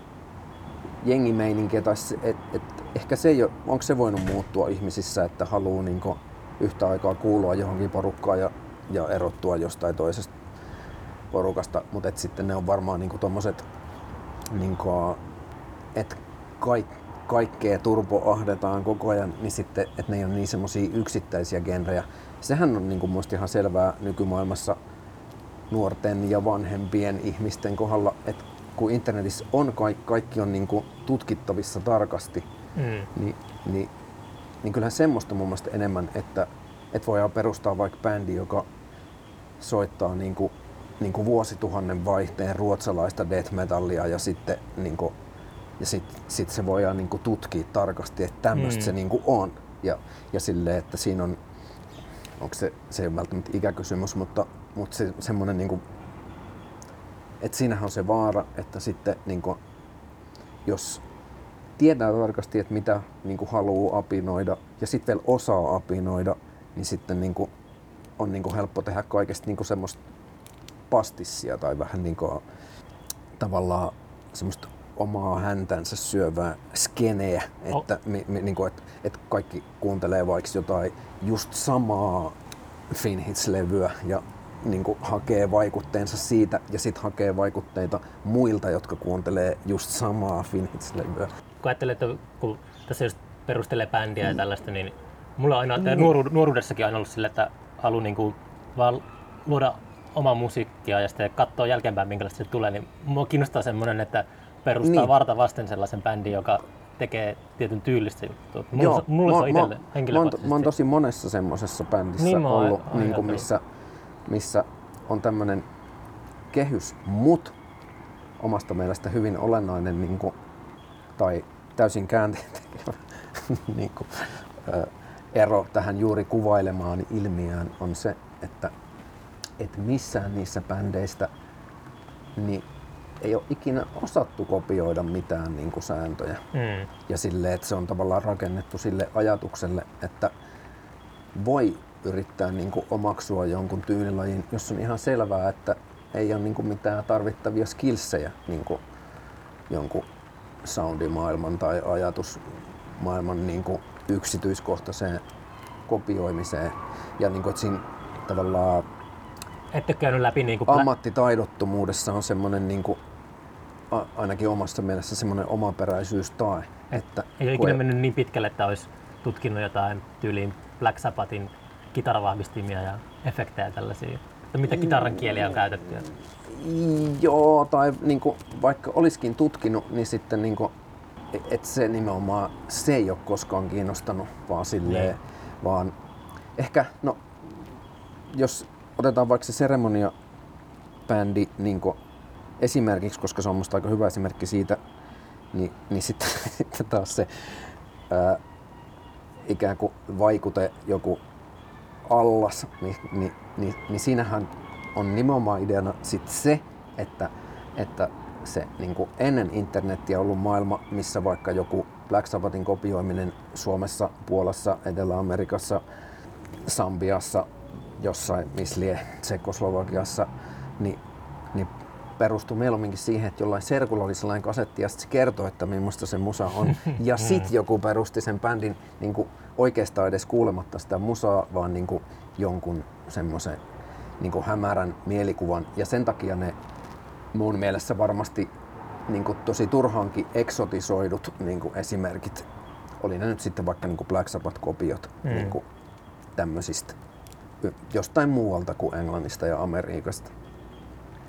jengimeininkiä tai se, et, et, ehkä se ei ole, onko se voinut muuttua ihmisissä, että haluaa niinku yhtä aikaa kuulua johonkin porukkaan ja, ja erottua jostain toisesta porukasta, mutta et sitten ne on varmaan niinku tommoset, niinku, että kaik, kaikkea turboahdetaan koko ajan, niin sitten, että ne ei ole niin semmoisia yksittäisiä genrejä. Sehän on niinku musta ihan selvää nykymaailmassa nuorten ja vanhempien ihmisten kohdalla, että kun internetissä on kaikki, kaikki on niinku tutkittavissa tarkasti, Mm. niin, niin, niin kyllähän semmoista mun mielestä enemmän, että, että voidaan perustaa vaikka bändi, joka soittaa niinku, niinku vuosituhannen vaihteen ruotsalaista death metallia ja sitten niinku, ja sit, sit se voidaan niinku tutkia tarkasti, että tämmöistä Mm. se niinku on. Ja, ja silleen, että siinä on, onko se, se ei ole välttämättä ikäkysymys, mutta, mutta se, semmoinen niinku, että siinähän on se vaara, että sitten niinku, jos tietää tarkasti, että mitä niin kuin haluaa apinoida ja sitten vielä osaa apinoida, niin sitten niin kuin, on niin kuin helppo tehdä kaikesta niin semmoista pastissia tai vähän niin kuin, tavallaan semmoista omaa häntänsä syövää skeneä, että, mi, mi, niin kuin, että, että kaikki kuuntelee vaikka jotain just samaa Finhits-levyä ja niin kuin hakee vaikutteensa siitä ja sitten hakee vaikutteita muilta, jotka kuuntelee just samaa Finhits-levyä. Kun ajattelee, että kun tässä just perustelee bändiä ja tällaista, niin mulla on aina, mm. nuoru, nuoruudessakin aina ollut sillä, että haluan niin kuin vaan luoda omaa musiikkia ja sitten katsoa jälkeenpäin, minkälaista se tulee, niin mua kiinnostaa semmoinen, että perustaa Niin. varta vasten sellaisen bändin, joka tekee tietyn tyylistä juttua. Mulla, mulla se on mä, itselle mä, mä, mä oon tosi monessa semmoisessa bändissä Niin mä ollut, niin kuin missä, missä on tämmöinen kehys, mut omasta mielestä hyvin olennainen niin kuin, tai täysin käänteen tekevä niin kuin, ö, ero tähän juuri kuvailemaani ilmiöön on se, että, että missään niissä bändeistä niin ei ole ikinä osattu kopioida mitään niin kuin sääntöjä Mm. ja sille, että se on tavallaan rakennettu sille ajatukselle, että voi yrittää niin kuin omaksua jonkun tyylilajin, jos on ihan selvää, että ei ole niin kuin mitään tarvittavia skillsejä niin kuin jonkun soundimaailman tai ajatusmaailman niin kuin yksityiskohtaiseen kopioimiseen. Ja niin kuin, että siinä tavallaan ette käynyt läpi niin kuin ammattitaidottomuudessa on semmoinen niin kuin, ainakin omassa mielessä semmoinen omaperäisyys tai, että Ei ole ikinä mennyt niin pitkälle, että olisi tutkinut jotain tyyliin Black Sabbathin kitaravahvistimia ja efektejä tällaisia. Että mitä kitaran kieliä on käytetty. Joo, tai niin kuin, vaikka olisikin tutkinut, niin sitten niin kuin, et se nimenomaan, se ei ole koskaan kiinnostanut, vaan silleen, Niin. vaan ehkä, no, jos otetaan vaikka se seremonia bändi niin kuin esimerkiksi, koska se on musta aika hyvä esimerkki siitä, niin, niin sitten, sitten taas se ää, ikään kuin vaikute joku allas, niin, niin, niin, niin siinähän on nimenomaan ideana sit se, että, että se niin kuin ennen internetiä ollut maailma, missä vaikka joku Black Sabbathin kopioiminen Suomessa, Puolassa, Etelä-Amerikassa, Sambiassa, jossain missä lie Tsekoslovakiassa, niin, niin perustui mieluumminkin siihen, että jollain serkulla oli sellainen kasetti ja sitten se kertoi, että millaista se musa on. Ja sitten joku perusti sen bändin niin kuin oikeastaan edes kuulematta sitä musaa, vaan niin kuin jonkun semmoisen niin kuin hämärän mielikuvan. Ja sen takia ne mun mielessä varmasti niin kuin tosi turhaankin eksotisoidut niin kuin esimerkit, oli ne nyt sitten vaikka niin kuin Black Sabbath-kopiot Mm. niin kuin tämmöisistä jostain muualta kuin Englannista ja Amerikasta,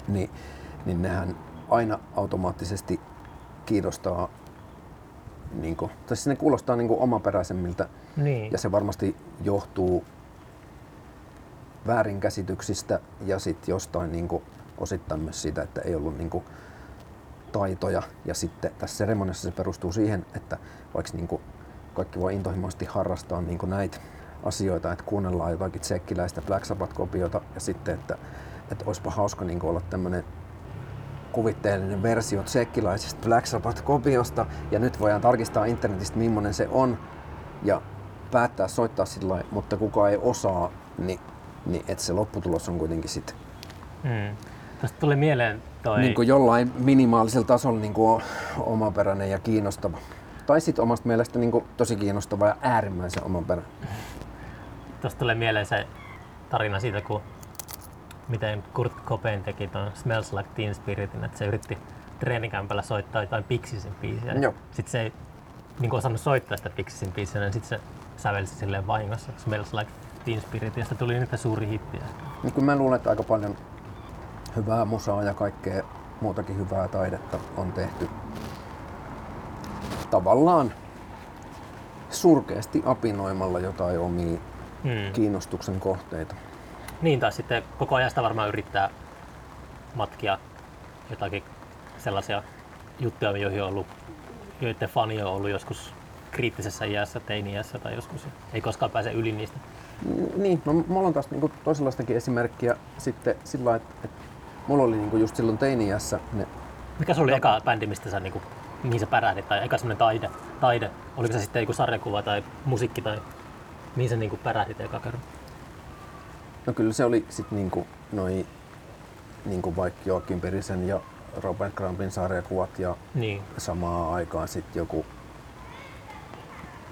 niin, niin nehän aina automaattisesti kiinnostaa, niin kuin, tai siis ne kuulostaa niin kuin omaperäisemmiltä Niin. ja se varmasti johtuu väärinkäsityksistä ja sitten jostain niin kuin, osittain myös siitä, että ei ollut niin kuin, taitoja. Ja sitten tässä seremoniassa se perustuu siihen, että vaikka niin kuin, kaikki voi intohimoisesti harrastaa niin kuin näitä asioita, että kuunnellaan jotakin tsekkiläistä Black Sabbath-kopiota ja sitten, että, että olisipa hauska niin kuin, olla tämmöinen kuvitteellinen versio tsekkiläisestä Black Sabbath-kopiosta ja nyt voidaan tarkistaa internetistä millainen se on ja päättää soittaa sillä lailla, mutta kuka ei osaa, niin, niin että se lopputulos on kuitenkin sitten Mm. Tästä tuli mieleen toi... niin kuin jollain minimaalisella tasolla niin kuin omaperäinen ja kiinnostava. Tai sitten omasta mielestä niin kuin tosi kiinnostava ja äärimmäisen omaperäinen. Tuosta tulee mieleen se tarina siitä, kun miten Kurt Cobain teki ton Smells Like Teen Spiritin, että se yritti treenikämpällä soittaa jotain Pixisin biisiä. Joo. Sitten se ei niin kuin osannut soittaa sitä Pixisin biisiä, niin sitten se sävelsi silleen vahingossa Smells Like Teen Spirit, ja sitä tuli niitä suuri hitti. Niin mä luulen, että aika paljon hyvää musaa ja kaikkea muutakin hyvää taidetta on tehty tavallaan surkeasti apinoimalla jotain omia Mm. kiinnostuksen kohteita. Niin, tai sitten koko ajan sitä varmaan yrittää matkia jotakin sellaisia juttuja, joihin on ollut, joiden fani on ollut joskus kriittisessä iässä, teini-iässä tai joskus. Ei koskaan pääse yli niistä. Niin, no mulla on taas niinku toisenlaistakin esimerkkiä sitten sillä että, että mulla oli niinku just silloin teini-iässä ne Mikä se oli eka bändi, mistä sä, niinku, mihin sä pärähdit, tai eka semmoinen taide, taide? Oliko se sitten joku sarjakuva tai musiikki, tai mihin sä niinku pärähdit eka kerran? No kyllä se oli sitten niinku noi niinku vaikka Joakim Perisen ja Robert Crumpin sarjakuvat ja Niin, samaan aikaan sitten joku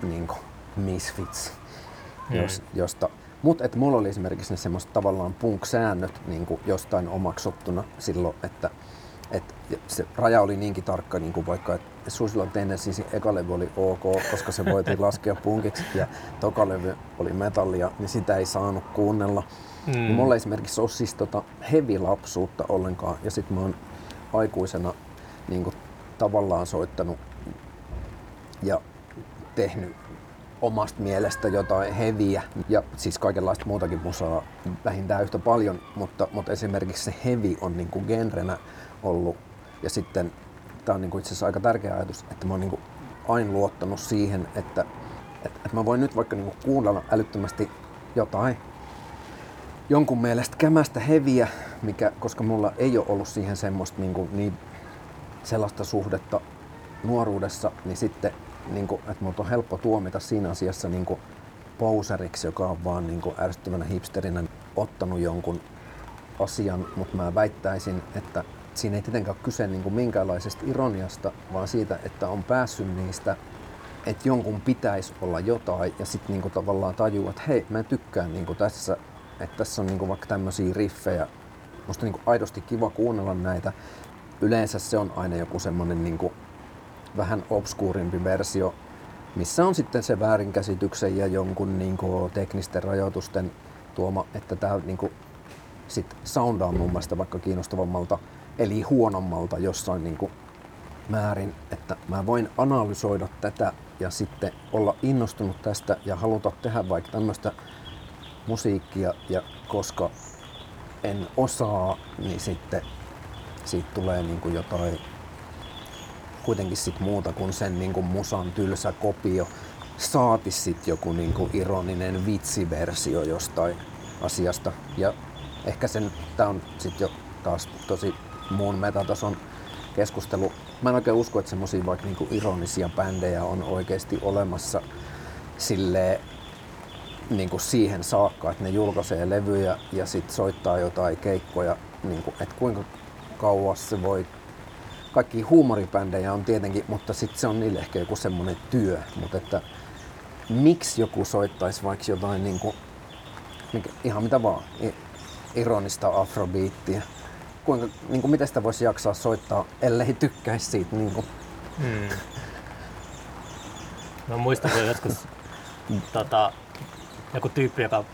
niinku Misfits, Mm. jos, josta mutta et mulla oli esimerkiksi ne semmoiset tavallaan punk-säännöt niinku jostain omaksuttuna silloin, että et se raja oli niinkin tarkka, niin kuin vaikka että Susilon Tennesseein eka levy oli ok, koska se voitiin laskea punkiksi ja toka levy oli metallia, niin sitä ei saanut kuunnella. Mm. Niin mulla ei esimerkiksi ole siis tota heavy-lapsuutta ollenkaan ja sitten mä oon aikuisena niin kuin, tavallaan soittanut ja tehnyt omasta mielestä jotain heviä. Ja siis kaikenlaista muutakin musaa vähintään yhtä paljon, mutta, mutta esimerkiksi se hevi on niin kuin genrenä ollut. Ja sitten tämä on niin itse asiassa aika tärkeä ajatus, että mä oon niin aina luottanut siihen, että, että, että mä voin nyt vaikka niin kuunnella älyttömästi jotain jonkun mielestä kämästä heviä, mikä, koska mulla ei ole ollut siihen semmoista niin, kuin, niin sellaista suhdetta nuoruudessa, niin sitten, niin kuin, että mut on helppo tuomita siinä asiassa niin kuin poseriksi, joka on vaan niin kuin ärsyttävänä hipsterinä ottanut jonkun asian, mutta mä väittäisin, että siinä ei tietenkään ole kyse niin kuin minkäänlaisesta ironiasta, vaan siitä, että on päässyt niistä, että jonkun pitäisi olla jotain ja sitten niin tavallaan tajuu, että hei, mä tykkään niin kuin tässä, että tässä on niin kuin vaikka tämmöisiä riffejä, musta niin kuin aidosti kiva kuunnella näitä. Yleensä se on aina joku semmonen niin kuin vähän obskuurimpi versio, missä on sitten se väärinkäsityksen ja jonkun niin kuin teknisten rajoitusten tuoma, että tämä niin kuin sit soundaa mun mielestä vaikka kiinnostavammalta, eli huonommalta jossain niin kuin määrin, että mä voin analysoida tätä ja sitten olla innostunut tästä ja haluta tehdä vaikka tämmöistä musiikkia ja koska en osaa, niin sitten siitä tulee niin kuin jotain kuitenkin sit muuta kuin sen niin kuin musan tylsä kopio. Saati sit joku niin kuin ironinen vitsiversio jostain asiasta. Ja ehkä sen, tää on sit jo taas tosi muun metatason keskustelu. Mä en oikein usko, että semmosia vaikka niinku ironisia bändejä on oikeasti olemassa silleen niin kuin siihen saakka, että ne julkaisee levyjä ja sitten soittaa jotain keikkoja, niin kuin, että kuinka kauas se voi kaikki huumoribändejä on tietenkin, mutta sitten se on niille ehkä joku semmoinen työ. Mutta että miksi joku soittaisi vaikka jotain niin kuin, mikä, ihan mitä vaan, ironista afrobiittiä. Kuinka, niin kuin, miten sitä voisi jaksaa soittaa, ellei tykkäisi siitä. Niin kuin. Mm. Mä muistan, kun joskus tota, joku tyyppi, joka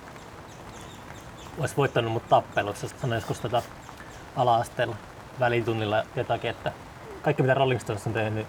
olisi voittanut mut tappelussa, sanoi joskus tota, ala-asteella välitunnilla jotakin, että kaikki mitä Rolling Stones on tehnyt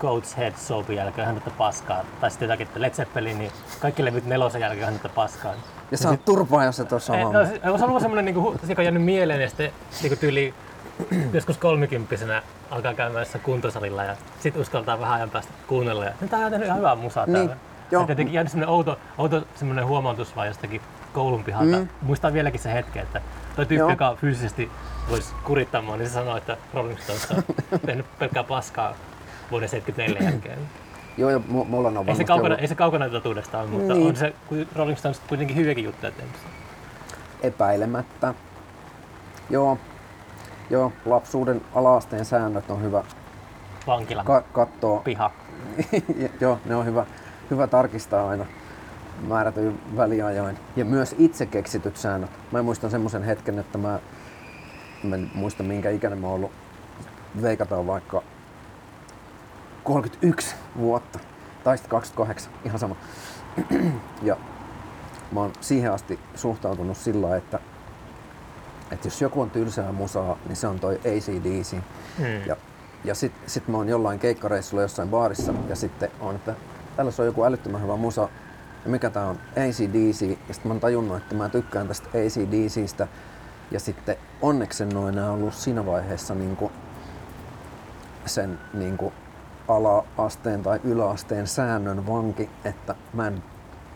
Coach Head Soapin jälkeen hän tätä paskaa. Tai sitten jotakin, että Led Zeppelin, niin kaikki levyt nelosen jälkeen hän tätä paskaa. Ja sä oot turpaa, jos et osaa Ei, hommaa. no, se- se on ollut semmoinen, niinku, joka on jäänyt mieleen ja sitten niinku tyyli joskus kolmikymppisenä alkaa käymään jossain kuntosalilla ja sitten uskaltaa vähän ajan päästä kuunnella. Ja tää on tehnyt ihan hyvää musaa Niin, täällä. joo. Ja jotenkin jäänyt semmoinen outo, outo semmoinen huomautus vaan jostakin koulun pihalta. Mm. Muistan vieläkin se hetken, että toi tyyppi, Joo. joka fyysisesti voisi kurittaa mua, niin se sanoi, että Rolling Stones on tehnyt pelkkää paskaa vuoden 74 jälkeen. Joo, ja mu- mulla on Ei se, varmasti kaukana, ollut ei se kaukana totuudesta ole, mutta Niin. on se Rolling Stones kuitenkin hyviäkin juttuja tehnyt. epäilemättä. Joo, joo, lapsuuden alaasteen säännöt on hyvä Vankila, ka- katsoa. piha. joo, ne on hyvä, hyvä tarkistaa aina määrätyin väliajoin. Ja myös itse keksityt säännöt. Mä muistan semmoisen hetken, että mä, mä en muista minkä ikäinen mä oon ollut. Veikataan vaikka 31 vuotta. Tai sitten 28, ihan sama. ja mä oon siihen asti suhtautunut sillä että, että jos joku on tylsää musaa, niin se on toi ACDC. Mm. Ja, ja sitten sit mä oon jollain keikkareissulla jossain baarissa ja sitten on, että tällä on joku älyttömän hyvä musa. Ja mikä tää on? ACDC. Ja sitten mä oon tajunnut, että mä tykkään tästä ACDCstä. Ja sitten onneksi en ole enää ollut siinä vaiheessa niinku sen niinku ala-asteen tai yläasteen säännön vanki, että mä en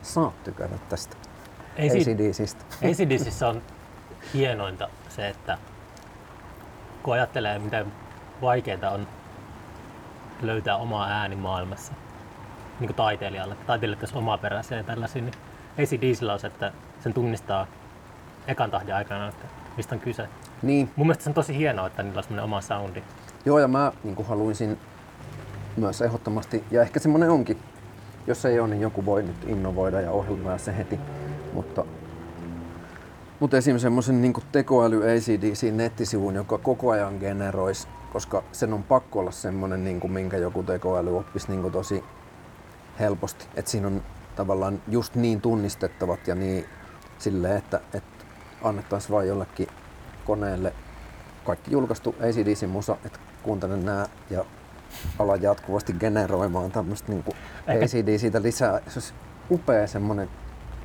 saa tykätä tästä ACDCstä. ACDCissä on hienointa se, että kun ajattelee, miten vaikeaa on löytää oma ääni maailmassa, niin kuin taiteilijalle, taiteilijat tässä omaperäisiä ja tällaisia, niin ACDCillä on se, että sen tunnistaa ekan tahdin aikana, että mistä on kyse. Niin, Mun mielestä se on tosi hienoa, että niillä on semmoinen oma soundi. Joo, ja mä niin haluaisin myös ehdottomasti, ja ehkä semmonen onkin, jos ei ole, niin joku voi nyt innovoida ja ohjelmaa se heti. Mutta, mutta esimerkiksi semmoisen niin tekoäly ACDC-nettisivun, joka koko ajan generoisi, koska sen on pakko olla semmoinen, niin kuin, minkä joku tekoäly oppisi niin kuin tosi helposti. Että siinä on tavallaan just niin tunnistettavat ja niin silleen, että, että annettaisiin vain jollekin koneelle kaikki julkaistu ACDC-musa, että kuuntelen nää ja ala jatkuvasti generoimaan tämmöistä niinku Ehkä- ACDCtä lisää. Se olisi upea semmonen,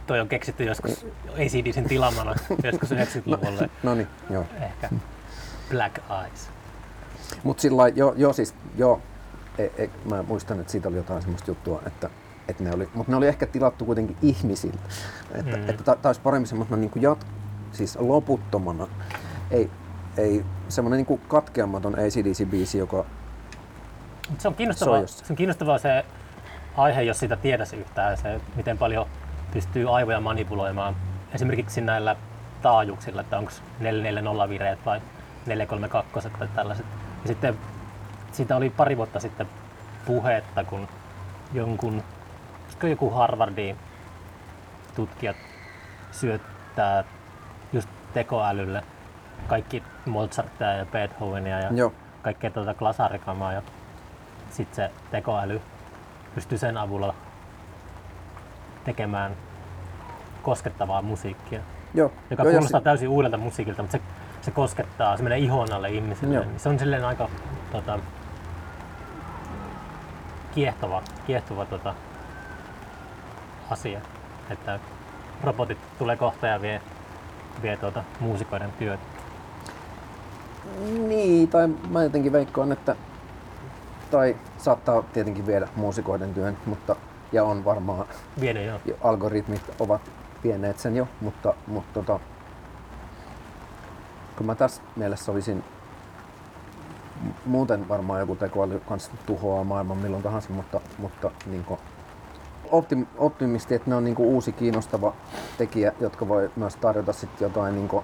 Toi on keksitty joskus ACDCin tilamana joskus 90-luvulla no niin, joo. ehkä. Black Eyes. Mut sillä joo, joo siis, joo, e, e, mä muistan, että siitä oli jotain semmoista juttua, että, että ne oli, mutta ne oli ehkä tilattu kuitenkin ihmisille. Että, Mm. että ta, taisi paremmin semmoisena niin jat, siis loputtomana, ei, ei semmoinen niin katkeamaton ACDC-biisi, joka Mut se on kiinnostavaa, se on kiinnostavaa se aihe, jos sitä tietäisi yhtään, se, miten paljon pystyy aivoja manipuloimaan. Esimerkiksi näillä taajuuksilla, että onko 440 vireet vai 432 tai tällaiset. Ja sitten siitä oli pari vuotta sitten puhetta, kun jonkun, joku Harvardin tutkijat syöttää just tekoälylle kaikki Mozartia ja Beethovenia ja Joo. kaikkea tuota glasarikamaa ja sitten se tekoäly pystyy sen avulla tekemään koskettavaa musiikkia, Joo. joka Joo, kuulostaa täysin uudelta musiikilta, mutta se, se koskettaa, se menee ihon alle ihmisille. Joo. Niin se on silleen aika tota, kiehtova, kiehtova tota, asia, että robotit tulee kohta ja vie, vie tuota, muusikoiden työt. Niin, tai mä jotenkin veikkaan, että tai saattaa tietenkin viedä muusikoiden työn, mutta ja on varmaan Vienyt jo. jo algoritmit ovat vieneet sen jo, mutta, mutta tota, kun mä tässä mielessä olisin mu- muuten varmaan joku tekoäly kanssa tuhoaa maailman milloin tahansa, mutta, mutta niin optim, optimisti, että ne on niin uusi kiinnostava tekijä, jotka voi myös tarjota sitten jotain niin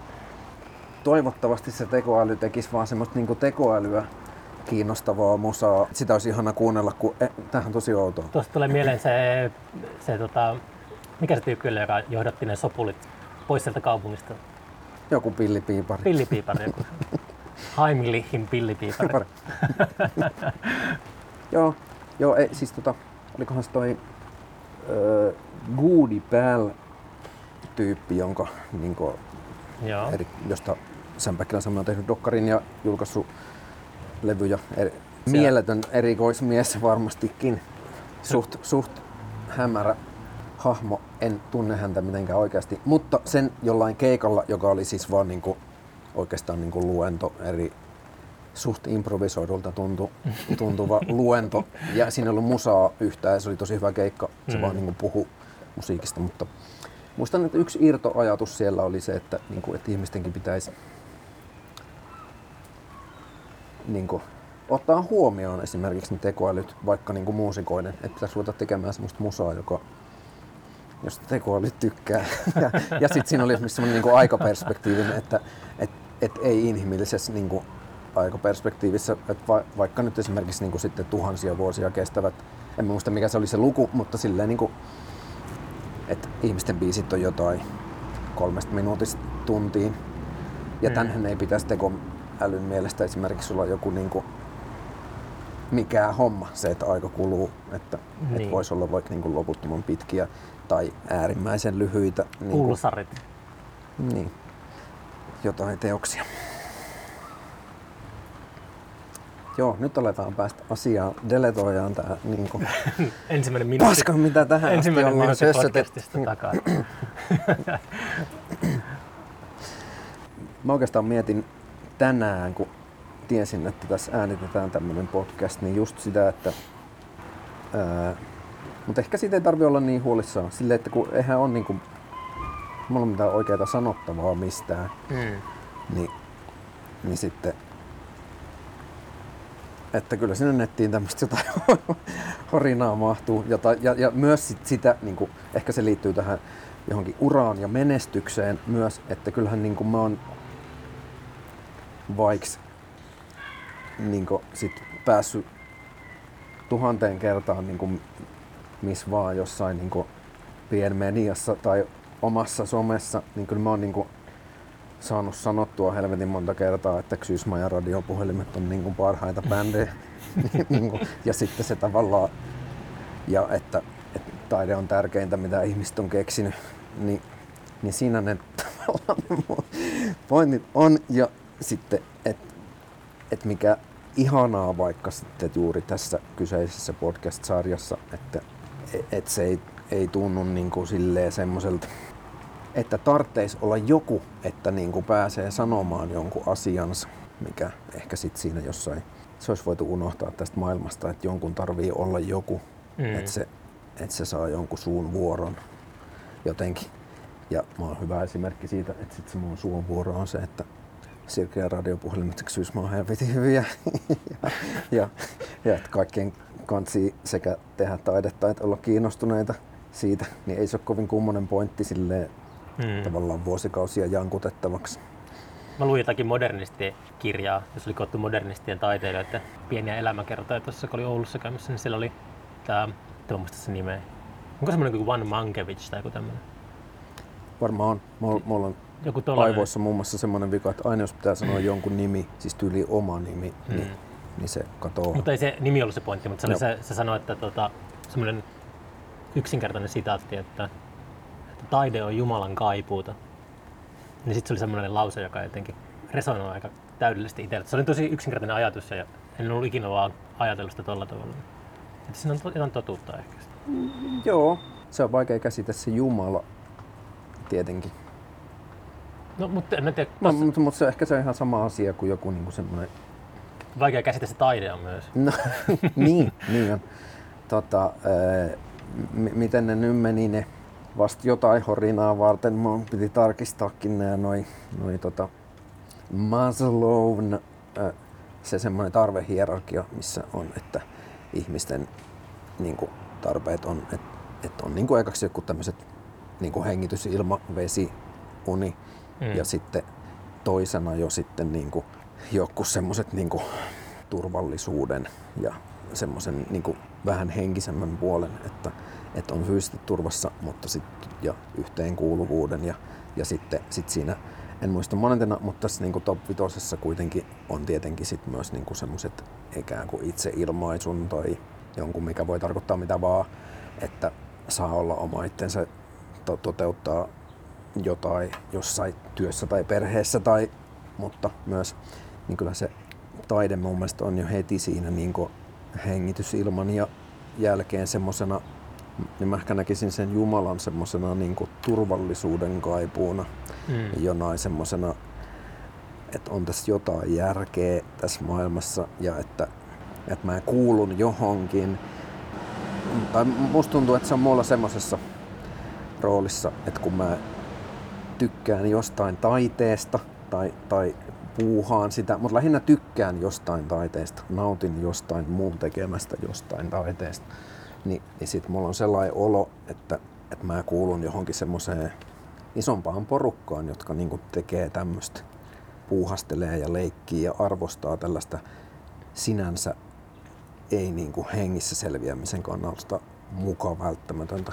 toivottavasti se tekoäly tekisi vaan semmoista niin tekoälyä kiinnostavaa musaa. Sitä olisi ihana kuunnella, kun eh, tämähän on tosi outoa. Tuosta tulee mieleen se, se tota, mikä se tyyppi oli, joka johdatti ne sopulit pois sieltä kaupungista. Joku pillipiipari. Pillipiipari joku. Heimlichin pillipiipari. Joo, joo ei, siis tota, olikohan se toi öö, Goody Pal tyyppi, jonka niinku, Joo. eri, josta Sam Päkkilän on tehnyt dokkarin ja julkaissut levyjä. Eri, mieletön erikoismies varmastikin. Suht, suht hämärä hahmo. En tunne häntä mitenkään oikeasti. Mutta sen jollain keikalla, joka oli siis vaan niinku, oikeastaan niinku luento eri suht improvisoidulta tuntu, tuntuva luento. Ja siinä ei ollut musaa yhtään ja se oli tosi hyvä keikka. Se Mm. vaan niinku puhu musiikista, mutta muistan, että yksi irtoajatus siellä oli se, että, niinku, että ihmistenkin pitäisi niinku, ottaa huomioon esimerkiksi ne tekoälyt, vaikka niinku muusikoiden, että pitäisi ruveta tekemään semmoista musaa, joka josta tekoäly tykkää. ja, ja sitten siinä oli esimerkiksi semmoinen niinku aikaperspektiivinen, että et, et ei inhimillisessä niinku aikaperspektiivissä, että va, vaikka nyt esimerkiksi niinku sitten tuhansia vuosia kestävät, en muista mikä se oli se luku, mutta silleen niinku, että ihmisten biisit on jotain kolmesta minuutista tuntiin. Ja Mm. tänhän ei pitäisi tekoälyn mielestä esimerkiksi olla joku niinku mikään homma, se, että aika kuluu, että niin. Niin. et voisi olla vaikka niinku loputtoman pitkiä tai äärimmäisen lyhyitä niinku, Pulsarit. niin, jotain teoksia. Joo, nyt aletaan päästä asiaan. Deletoidaan tää niinku Ensimmäinen minuutti, paska, mitä tähän ensimmäinen asti ollaan podcastista takaa. Mä oikeastaan mietin tänään, kun tiesin, että tässä äänitetään tämmönen podcast, niin just sitä, että... Ää, mutta ehkä siitä ei tarvi olla niin huolissaan. Silleen, että kun eihän on niinku... Mulla on mitään oikeaa sanottavaa mistään, Mm. niin, niin sitten... Että kyllä sinne nettiin tämmöistä jotain horinaa mahtuu. Jota, ja, ja myös sit sitä, niin kuin, ehkä se liittyy tähän johonkin uraan ja menestykseen myös, että kyllähän niin kuin mä oon vaikka niin kuin, sit päässyt tuhanteen kertaan niin kuin, missä vaan jossain niin kuin, pienmediassa tai omassa somessa, niin kyllä mä oon niin kuin, saanut sanottua helvetin monta kertaa, että Xysma ja radiopuhelimet on niin kuin parhaita bändejä. niin kuin, ja sitten se tavallaan, ja että, että taide on tärkeintä, mitä ihmiset on keksinyt, niin, niin siinä ne tavallaan pointit on. Ja sitten, että et mikä ihanaa vaikka sitten juuri tässä kyseisessä podcast-sarjassa, että et se ei, ei tunnu niin kuin silleen semmoiselta, että tarvitsisi olla joku, että niin kuin pääsee sanomaan jonkun asiansa, mikä ehkä sitten siinä jossain, se olisi voitu unohtaa tästä maailmasta, että jonkun tarvii olla joku, Mm. että, se, että se saa jonkun suun vuoron jotenkin. Ja mä oon hyvä esimerkki siitä, että sitten se mun suun vuoro on se, että Sirke ja radiopuhelimet syys mä oon helvetin hyviä. ja, ja, ja, että kaikkien kansi sekä tehdä taidetta että olla kiinnostuneita siitä, niin ei se ole kovin kummonen pointti silleen Mm. tavallaan vuosikausia jankutettavaksi. Mä luin jotakin modernistikirjaa, jos oli koottu modernistien taiteilijoiden pieniä elämäkertoja tuossa, kun oli Oulussa käymässä, niin siellä oli tää, en muista se nimeä. Onko semmoinen kuin One Mankiewicz tai joku tämmöinen? Varmaan on. Mulla, mulla on joku tollainen. aivoissa muun muassa semmoinen vika, että aina jos pitää sanoa jonkun nimi, siis tyyli oma nimi, Mm. niin, niin se katoo. Mutta ei se nimi ollut se pointti, mutta se, oli se, se sanoi, että tota, semmoinen yksinkertainen sitaatti, että taide on Jumalan kaipuuta. Niin sitten se oli semmoinen lause, joka jotenkin resonoi aika täydellisesti itselle. Se oli tosi yksinkertainen ajatus ja en ollut ikinä vaan ajatellut sitä tolla tavalla. Että siinä on to- jotain totuutta ehkä. Joo, se on vaikea käsitellä se Jumala tietenkin. No, mutta en mä tiedä, No, mutta, mutta se ehkä se on ihan sama asia kuin joku niin kuin semmoinen... vaikea käsitellä se taide on myös. No, niin, niin on. Tota, ää, m- miten ne nyt meni ne vasta jotain horinaa varten, mun piti tarkistaakin nämä noi, noi tota Maslown, ää, se semmoinen tarvehierarkia, missä on, että ihmisten niin kuin, tarpeet on, että et on niin kuin ekaksi joku tämmöiset niin hengitys, ilma, vesi, uni Mm. ja sitten toisena jo sitten niin kuin joku semmoiset niin kuin turvallisuuden ja semmoisen niin kuin vähän henkisemmän puolen, että, että on fyysisesti turvassa, mutta sitten ja yhteenkuuluvuuden ja, ja sitten sit siinä en muista monentena, mutta tässä niin top vitosessa kuitenkin on tietenkin sit myös niin semmoiset ikään kuin itseilmaisun tai jonkun, mikä voi tarkoittaa mitä vaan, että saa olla oma itsensä, to- toteuttaa jotain jossain työssä tai perheessä, tai, mutta myös niin kyllä se taide mun mielestä on jo heti siinä niin hengitysilman ja jälkeen semmosena, niin mä ehkä näkisin sen Jumalan semmosena niin turvallisuuden kaipuuna, Mm. jonain semmosena, että on tässä jotain järkeä tässä maailmassa ja että, että mä kuulun johonkin. Tai musta tuntuu, että se on mulla semmosessa roolissa, että kun mä tykkään jostain taiteesta tai, tai puuhaan sitä, mutta lähinnä tykkään jostain taiteesta, nautin jostain muun tekemästä jostain taiteesta, niin, niin sit mulla on sellainen olo, että, että mä kuulun johonkin semmoiseen isompaan porukkaan, jotka niinku tekee tämmöistä, puuhastelee ja leikkii ja arvostaa tällaista sinänsä ei niinku hengissä selviämisen kannalta mukaan välttämätöntä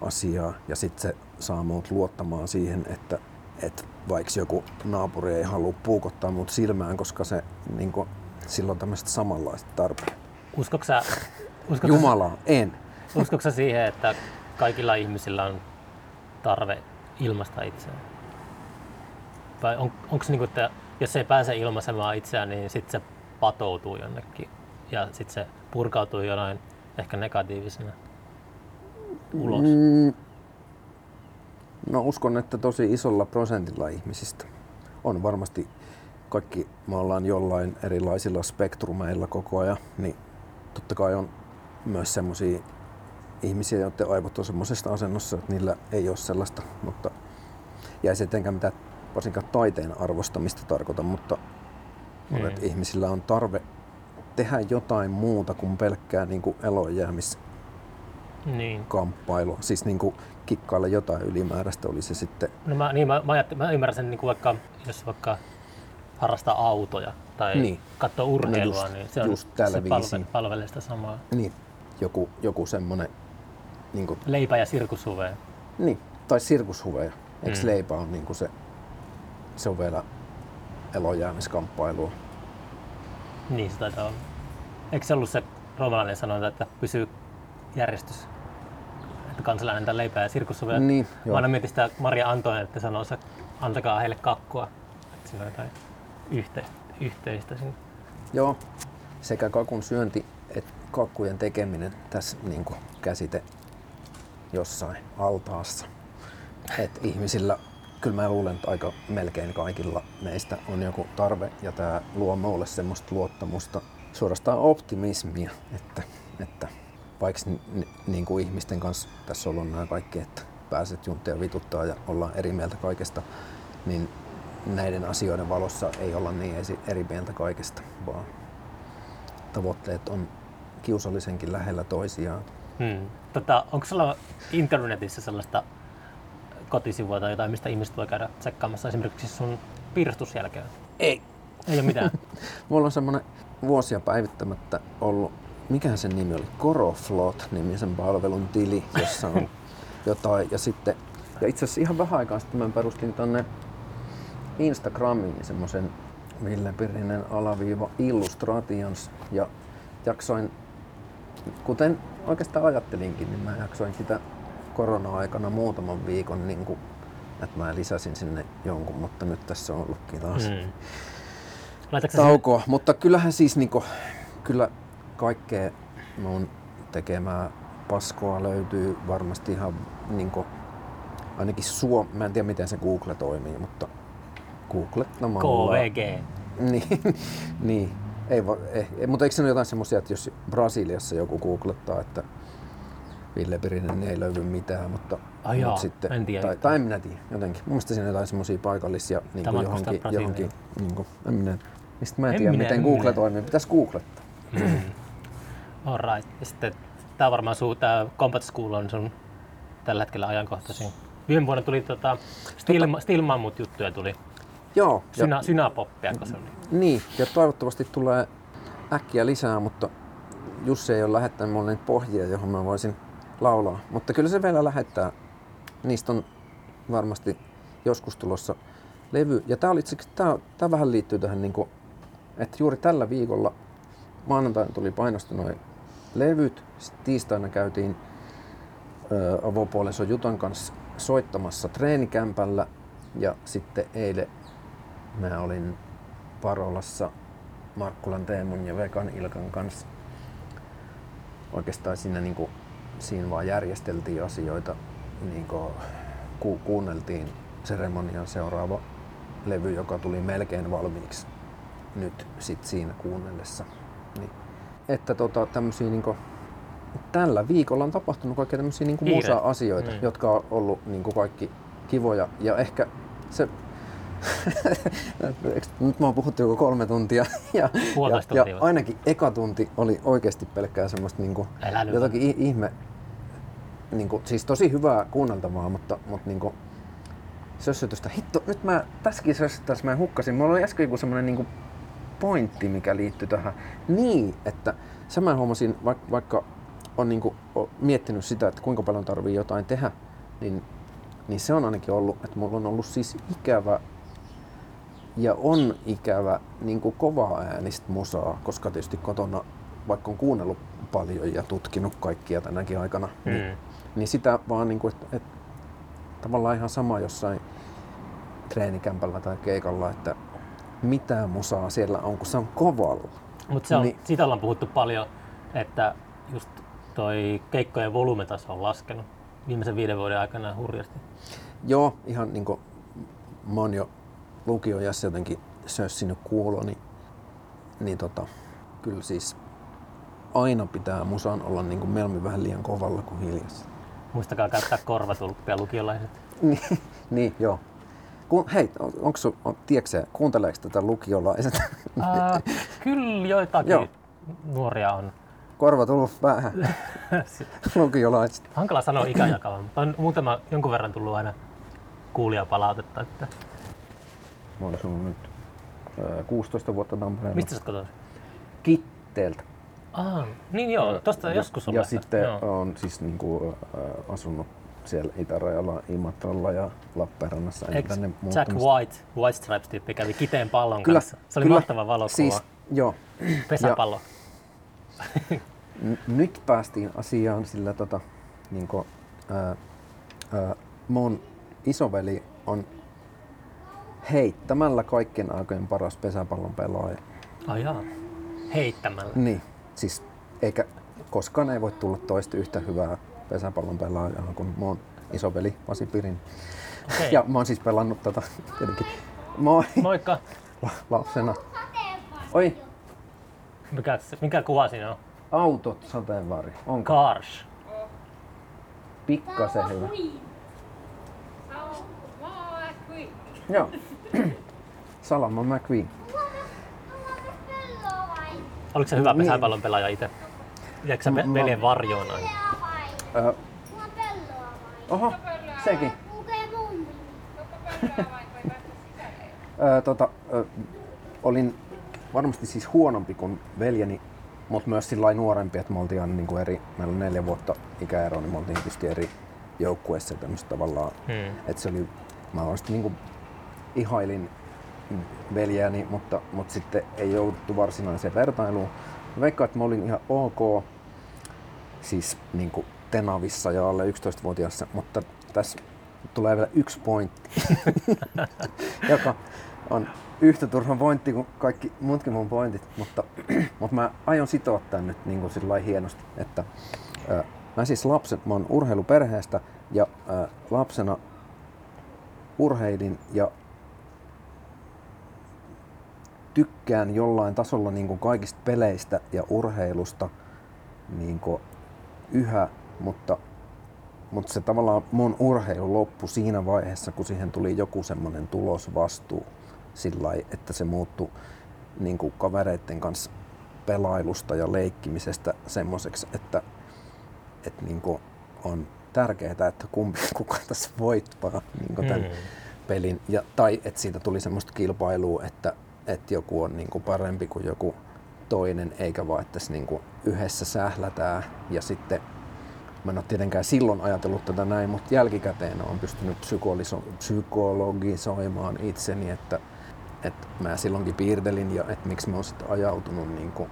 asiaa. Ja sitten se saa muut luottamaan siihen, että, että vaikka joku naapuri ei halua puukottaa mut silmään, koska se niinku, silloin tämmöistä samanlaista tarpeet. Uskotko sä, uskotko, sä, Jumala, en. uskotko siihen, että kaikilla ihmisillä on tarve ilmaista itseään? Vai on, onko se niin kuin, että jos ei pääse ilmaisemaan itseään, niin sitten se patoutuu jonnekin ja sitten se purkautuu jonain ehkä negatiivisena ulos? Mm, no uskon, että tosi isolla prosentilla ihmisistä on varmasti kaikki, me ollaan jollain erilaisilla spektrumeilla koko ajan, niin totta kai on myös semmoisia ihmisiä, joiden aivot on semmoisessa asennossa, että niillä ei ole sellaista, mutta ja ei se etenkään mitään varsinkaan taiteen arvostamista tarkoita, mutta Mm. mm. että ihmisillä on tarve tehdä jotain muuta kuin pelkkää niin kuin elonjäämis Niin. kamppailua. Siis niin kuin kikkailla jotain ylimääräistä oli se sitten. No mä, niin, mä, mä, ajattelin, mä ymmärrän sen, niin kuin vaikka, jos vaikka harrastaa autoja tai Niin. katsoo urheilua, No just- niin se, on, just se palvelee sitä samaa. Niin, joku, joku semmonen, niin, kuin, Leipä ja sirkushuveja. niin tai sirkushuveja. Eikö Mm. leipä on niin kuin se, se on vielä elonjäämiskamppailua. Niin se taitaa olla. Eikö se ollut se roomalainen sanonta, että pysyy järjestys? Että kansalainen antaa leipää ja sirkushuveja. Niin, Mä joo. aina mietin sitä Maria Antoinette sanoo, että antakaa heille kakkua. Että siinä on jotain yhteistä, yhteistä siinä. Joo, sekä kakun syönti että kakkujen tekeminen tässä niin kuin käsite jossain altaassa. Et ihmisillä, kyllä mä luulen, että aika melkein kaikilla meistä on joku tarve ja tämä luo mulle semmoista luottamusta, suorastaan optimismia, että, että vaikka ni, ni, niin kuin ihmisten kanssa tässä on ollut nämä kaikki, että pääset junttia vituttaa ja ollaan eri mieltä kaikesta, niin näiden asioiden valossa ei olla niin eri mieltä kaikesta, vaan tavoitteet on kiusallisenkin lähellä toisiaan. Hmm. Tota, onko sulla internetissä sellaista kotisivua tai jotain, mistä ihmiset voi käydä tsekkaamassa esimerkiksi sun piirustusjälkeä? Ei. Ei ole mitään. Mulla on semmonen vuosia päivittämättä ollut, mikä sen nimi oli, Coroflot-nimisen palvelun tili, jossa on jotain. Ja sitten, ja itse asiassa ihan vähän aikaa sitten mä perustin tonne Instagramiin semmoisen Ville Pirinen alaviiva Illustrations ja jaksoin, kuten oikeastaan ajattelinkin, niin mä jaksoin sitä korona-aikana muutaman viikon, niin kuin, että mä lisäsin sinne jonkun, mutta nyt tässä on ollutkin taas mm. Laitatko taukoa. Mutta kyllähän siis niinku, kyllä kaikkea mun tekemää paskoa löytyy varmasti ihan niinku, ainakin suom... Mä en tiedä miten se Google toimii, mutta googlettamalla... KVG? Niin, niin. Ei, va, ei, mutta eikö se ole jotain semmoisia, että jos Brasiliassa joku googlettaa, että Ville Pirinen niin ei löydy mitään, mutta, Ai jaa, sitten, en tiedä tai, tai, en minä tiedä, jotenkin. Mun mielestä siinä on jotain semmoisia paikallisia niin Tämä kuin johonkin, johonkin niin kuin, en minä, mistä mä en, En tiedä, minä, miten en Google minä. toimii. Pitäisi googlettaa. Alright. Ja sitten tää on varmaan suu, tää Combat School on sun tällä hetkellä ajankohtaisin. Viime vuonna tuli tota, Stilma, Stilmammut juttuja tuli. Joo, ja, Syna, synapoppia, kun se oli. niin, ja toivottavasti tulee äkkiä lisää, mutta Jussi ei ole lähettänyt mulle niitä pohjia, johon mä voisin laulaa. Mutta kyllä se vielä lähettää. Niistä on varmasti joskus tulossa levy. Ja asiassa- tää, tää vähän liittyy tähän, niin kuin, että juuri tällä viikolla maanantaina tuli painosta noin levyt. Sitten tiistaina käytiin avopuolison Jutan kanssa soittamassa treenikämpällä. Ja sitten eilen mä olin Parolassa Markkulan Teemun ja Vekan Ilkan kanssa. Oikeastaan siinä, niin kuin, siinä vaan järjesteltiin asioita, niin kuin, ku, kuunneltiin seremonian seuraava levy, joka tuli melkein valmiiksi nyt sit siinä kuunnellessa. Niin. Että tota, tämmösiä niinku, tällä viikolla on tapahtunut kaikkea tämmöisiä niinku Kiire. musa-asioita, Mm. jotka on ollut niinku kaikki kivoja. Ja ehkä se... Nyt mä oon puhuttu joku kolme tuntia ja, Puolitoista ja, tuntia ja ainakin eka tunti oli oikeasti pelkkää semmoista Älä nyt. jotakin ihme, niinku, siis tosi hyvää kuunneltavaa, mutta, mutta niinku, sössötystä. Hitto, nyt mä tässäkin sössöttäessä mä hukkasin. Mulla oli äsken joku semmonen niinku pointti, mikä liittyy tähän. Niin, että se mä huomasin, vaikka, vaikka on niinku o- miettinyt sitä, että kuinka paljon tarvii jotain tehdä, niin, niin se on ainakin ollut, että mulla on ollut siis ikävä ja on ikävä niin kuin kovaa äänistä musaa, koska tietysti kotona, vaikka on kuunnellut paljon ja tutkinut kaikkia tänäkin aikana, mm. niin, Mm. niin sitä vaan, niin kuin, että, että tavallaan ihan sama jossain treenikämpällä tai keikalla, että mitä musaa siellä on, kun se on kovalla. Mutta Niin. niin. siitä ollaan puhuttu paljon, että just toi keikkojen volyymetaso on laskenut viimeisen viiden vuoden aikana hurjasti. Joo, ihan niin kuin mä oon jo lukiojassa jotenkin sössinyt kuuloni, niin tota, kyllä siis aina pitää musan olla niin kuin mieluummin vähän liian kovalla kuin hiljassa. Muistakaa käyttää korvatulppia lukiolaiset. niin, niin, joo. Ku, hei, on, onko sun, on, tiedätkö kuunteleeko tätä lukiolaiset? Ää, kyllä joitakin Joo. nuoria on. Korvat tullut päähän. lukiolaiset. Hankala sanoa ikäjakava, mutta on muutama jonkun verran tullut aina kuulijapalautetta. Että Mä oon asunut nyt ö, 16 vuotta Tampereella. mistä sä oot kotoisin? Kitteeltä. Ah, niin joo, tosta ja, joskus on Ja lähtenyt, sitten joo. on siis niinku, äh, asunut siellä Itärajalla, Imatralla ja Lappeenrannassa. en Eikö tänne Jack. White, White Stripes-tyyppi kävi kiteen pallon Kyllä, kanssa. Se oli kyllä. mahtava valokuva. Siis, joo. Pesäpallo. N- nyt päästiin asiaan, sillä tota, niinku, ää, ää, mun isoveli on heittämällä kaikkien aikojen paras pesäpallon pelaaja. Ai jaa. Heittämällä. Niin, siis eikä koskaan ei voi tulla toista yhtä hyvää pesäpallon pelaajaa kuin mun isoveli Pasi Pirin. Okei. Ja mä oon siis pelannut tätä tietenkin. Moi Moikka. la- lapsena. Oi, Mikä, se- mikä kuva siinä on? autot sateenvarjo. Onko Cars. pikkasen hyvä? Joo. Salama McQueen. Oliko se hyvä Niin. pesäpallon pelaaja itse? Jääkö sä M- pe- mä- veljen varjoon aina? Ö, oho, sekin. Ö, tota, ö, olin varmasti siis huonompi kuin veljeni, mutta myös sillä nuorempi, että me oltiin aina niin kuin eri, meillä on neljä vuotta ikäero, niin me oltiin tietysti eri joukkueessa tämmöistä tavallaan, Hmm. että se oli, mä oikeasti niin kuin ihailin veljääni, mutta, mutta sitten ei jouduttu varsinaiseen vertailuun. Veikkaan, että mä olin ihan ok, siis niin kuin Tenavissa ja alle 11-vuotiaassa, mutta tässä tulee vielä yksi pointti, joka on yhtä turha pointti kuin kaikki muutkin mun pointit, mutta, mutta mä aion sitoa tämän nyt niin kuin sillä hienosti, että ää, mä siis lapset, mä oon urheiluperheestä ja ää, lapsena urheilin ja tykkään jollain tasolla niin kuin kaikista peleistä ja urheilusta niin kuin yhä, mutta, mutta se tavallaan mun urheilu loppui siinä vaiheessa, kun siihen tuli joku semmoinen tulosvastuu sillä lailla, että se muuttui niin kuin kavereiden kanssa pelailusta ja leikkimisestä semmoiseksi, että, että niin kuin on tärkeää, että kumpi, kuka tässä voittaa niin kuin tämän Mm. pelin. Ja, tai että siitä tuli semmoista kilpailua, että, että joku on niin kuin parempi kuin joku toinen, eikä vaan, että niin kuin yhdessä sählätään. Ja sitten mä en ole tietenkään silloin ajatellut tätä näin, mutta jälkikäteen olen pystynyt psykologisoimaan itseni, että, että mä silloinkin piirtelin ja että miksi mä oon sitten ajautunut niin kuin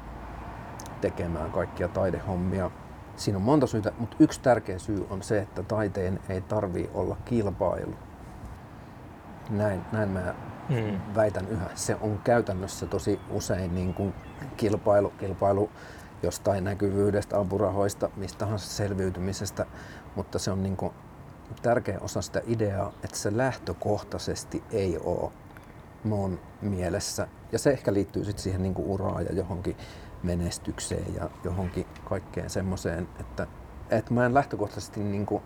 tekemään kaikkia taidehommia. Siinä on monta syytä, mutta yksi tärkeä syy on se, että taiteen ei tarvii olla kilpailu. Näin, näin mä Mm. väitän yhä. Se on käytännössä tosi usein niin kuin kilpailu, kilpailu jostain näkyvyydestä, apurahoista, mistä tahansa selviytymisestä, mutta se on niin kuin tärkeä osa sitä ideaa, että se lähtökohtaisesti ei ole mun mielessä. Ja se ehkä liittyy sitten siihen niin uraan ja johonkin menestykseen ja johonkin kaikkeen semmoiseen, että, että mä en lähtökohtaisesti niin kuin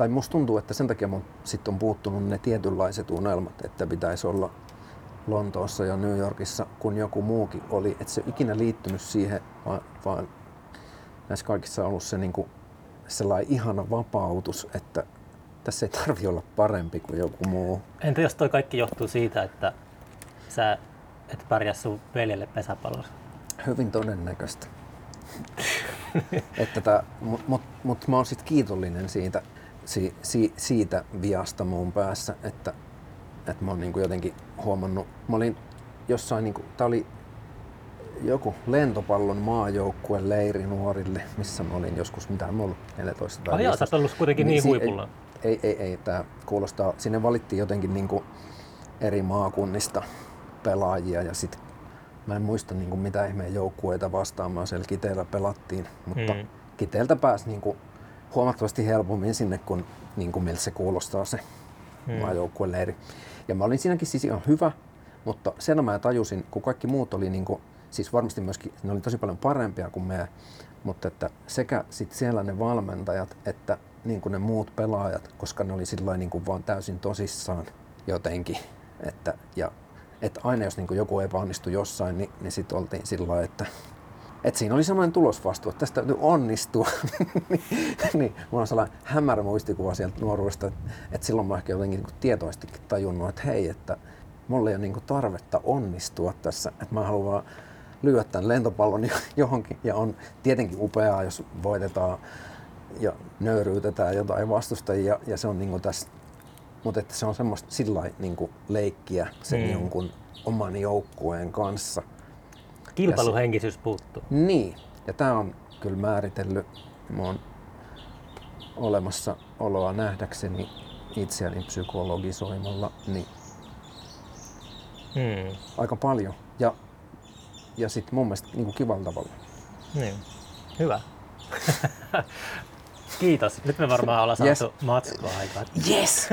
tai musta tuntuu, että sen takia mun sit on puuttunut ne tietynlaiset unelmat, että pitäisi olla Lontoossa ja New Yorkissa, kun joku muukin oli. Että se ei ikinä liittynyt siihen, vaan, vaan näissä kaikissa on ollut se niinku sellainen ihana vapautus, että tässä ei tarvi olla parempi kuin joku muu. Entä jos toi kaikki johtuu siitä, että sä et pärjää sun veljelle pesäpallossa? Hyvin todennäköistä. että tää, mut, mut, mut mä oon sit kiitollinen siitä, si, si, siitä viasta mun päässä, että, että mä oon niinku jotenkin huomannut, mä olin jossain, niinku, tää oli joku lentopallon maajoukkueen leiri nuorille, missä mä olin joskus, mitä mä ollut 14 tai Oh joo, sä ollut kuitenkin niin si- huipulla. Ei, ei, ei, tää kuulostaa, sinne valittiin jotenkin niinku eri maakunnista pelaajia ja sit mä en muista niinku mitä ihmeen joukkueita vastaan mä siellä Kiteellä pelattiin, mutta Mm. Kiteeltä pääsi niinku huomattavasti helpommin sinne, kun niinku miltä se kuulostaa se Mm. mm. maajoukkueleiri. Ja mä olin siinäkin siis ihan hyvä, mutta sen mä tajusin, kun kaikki muut oli niinku, siis varmasti myöskin, ne oli tosi paljon parempia kuin me, mutta että sekä sit siellä ne valmentajat, että niin kuin ne muut pelaajat, koska ne oli sillä niin kuin vaan täysin tosissaan jotenkin. Että, ja, että aina jos niin kuin joku epäonnistui jossain, niin, niin sitten oltiin sillä että et siinä oli semmoinen tulosvastuu, että tästä täytyy onnistua. niin, niin, mulla on sellainen hämärä muistikuva sieltä nuoruudesta, että, silloin mä ehkä jotenkin niin tietoisestikin tajunnut, että hei, että mulla ei ole niin kuin tarvetta onnistua tässä, että mä haluan vaan lyödä tämän lentopallon jo- johonkin. Ja on tietenkin upeaa, jos voitetaan ja nöyryytetään jotain vastustajia ja se on niin kuin tässä mutta että se on semmoista sillä niin leikkiä sen mm. jonkun oman joukkueen kanssa. Kilpailuhenkisyys puuttuu. Niin, ja tämä on kyllä määritellyt mun olemassa oloa nähdäkseni itseäni psykologisoimalla niin Hmm. aika paljon. Ja, ja sitten mun mielestä niin kuin kivalla tavalla. Niin. Hyvä. Kiitos. Nyt me varmaan ollaan Yes. saatu matskua aikaa. Yes!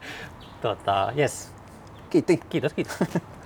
Tota, yes. Kiitti. Kiitos, kiitos.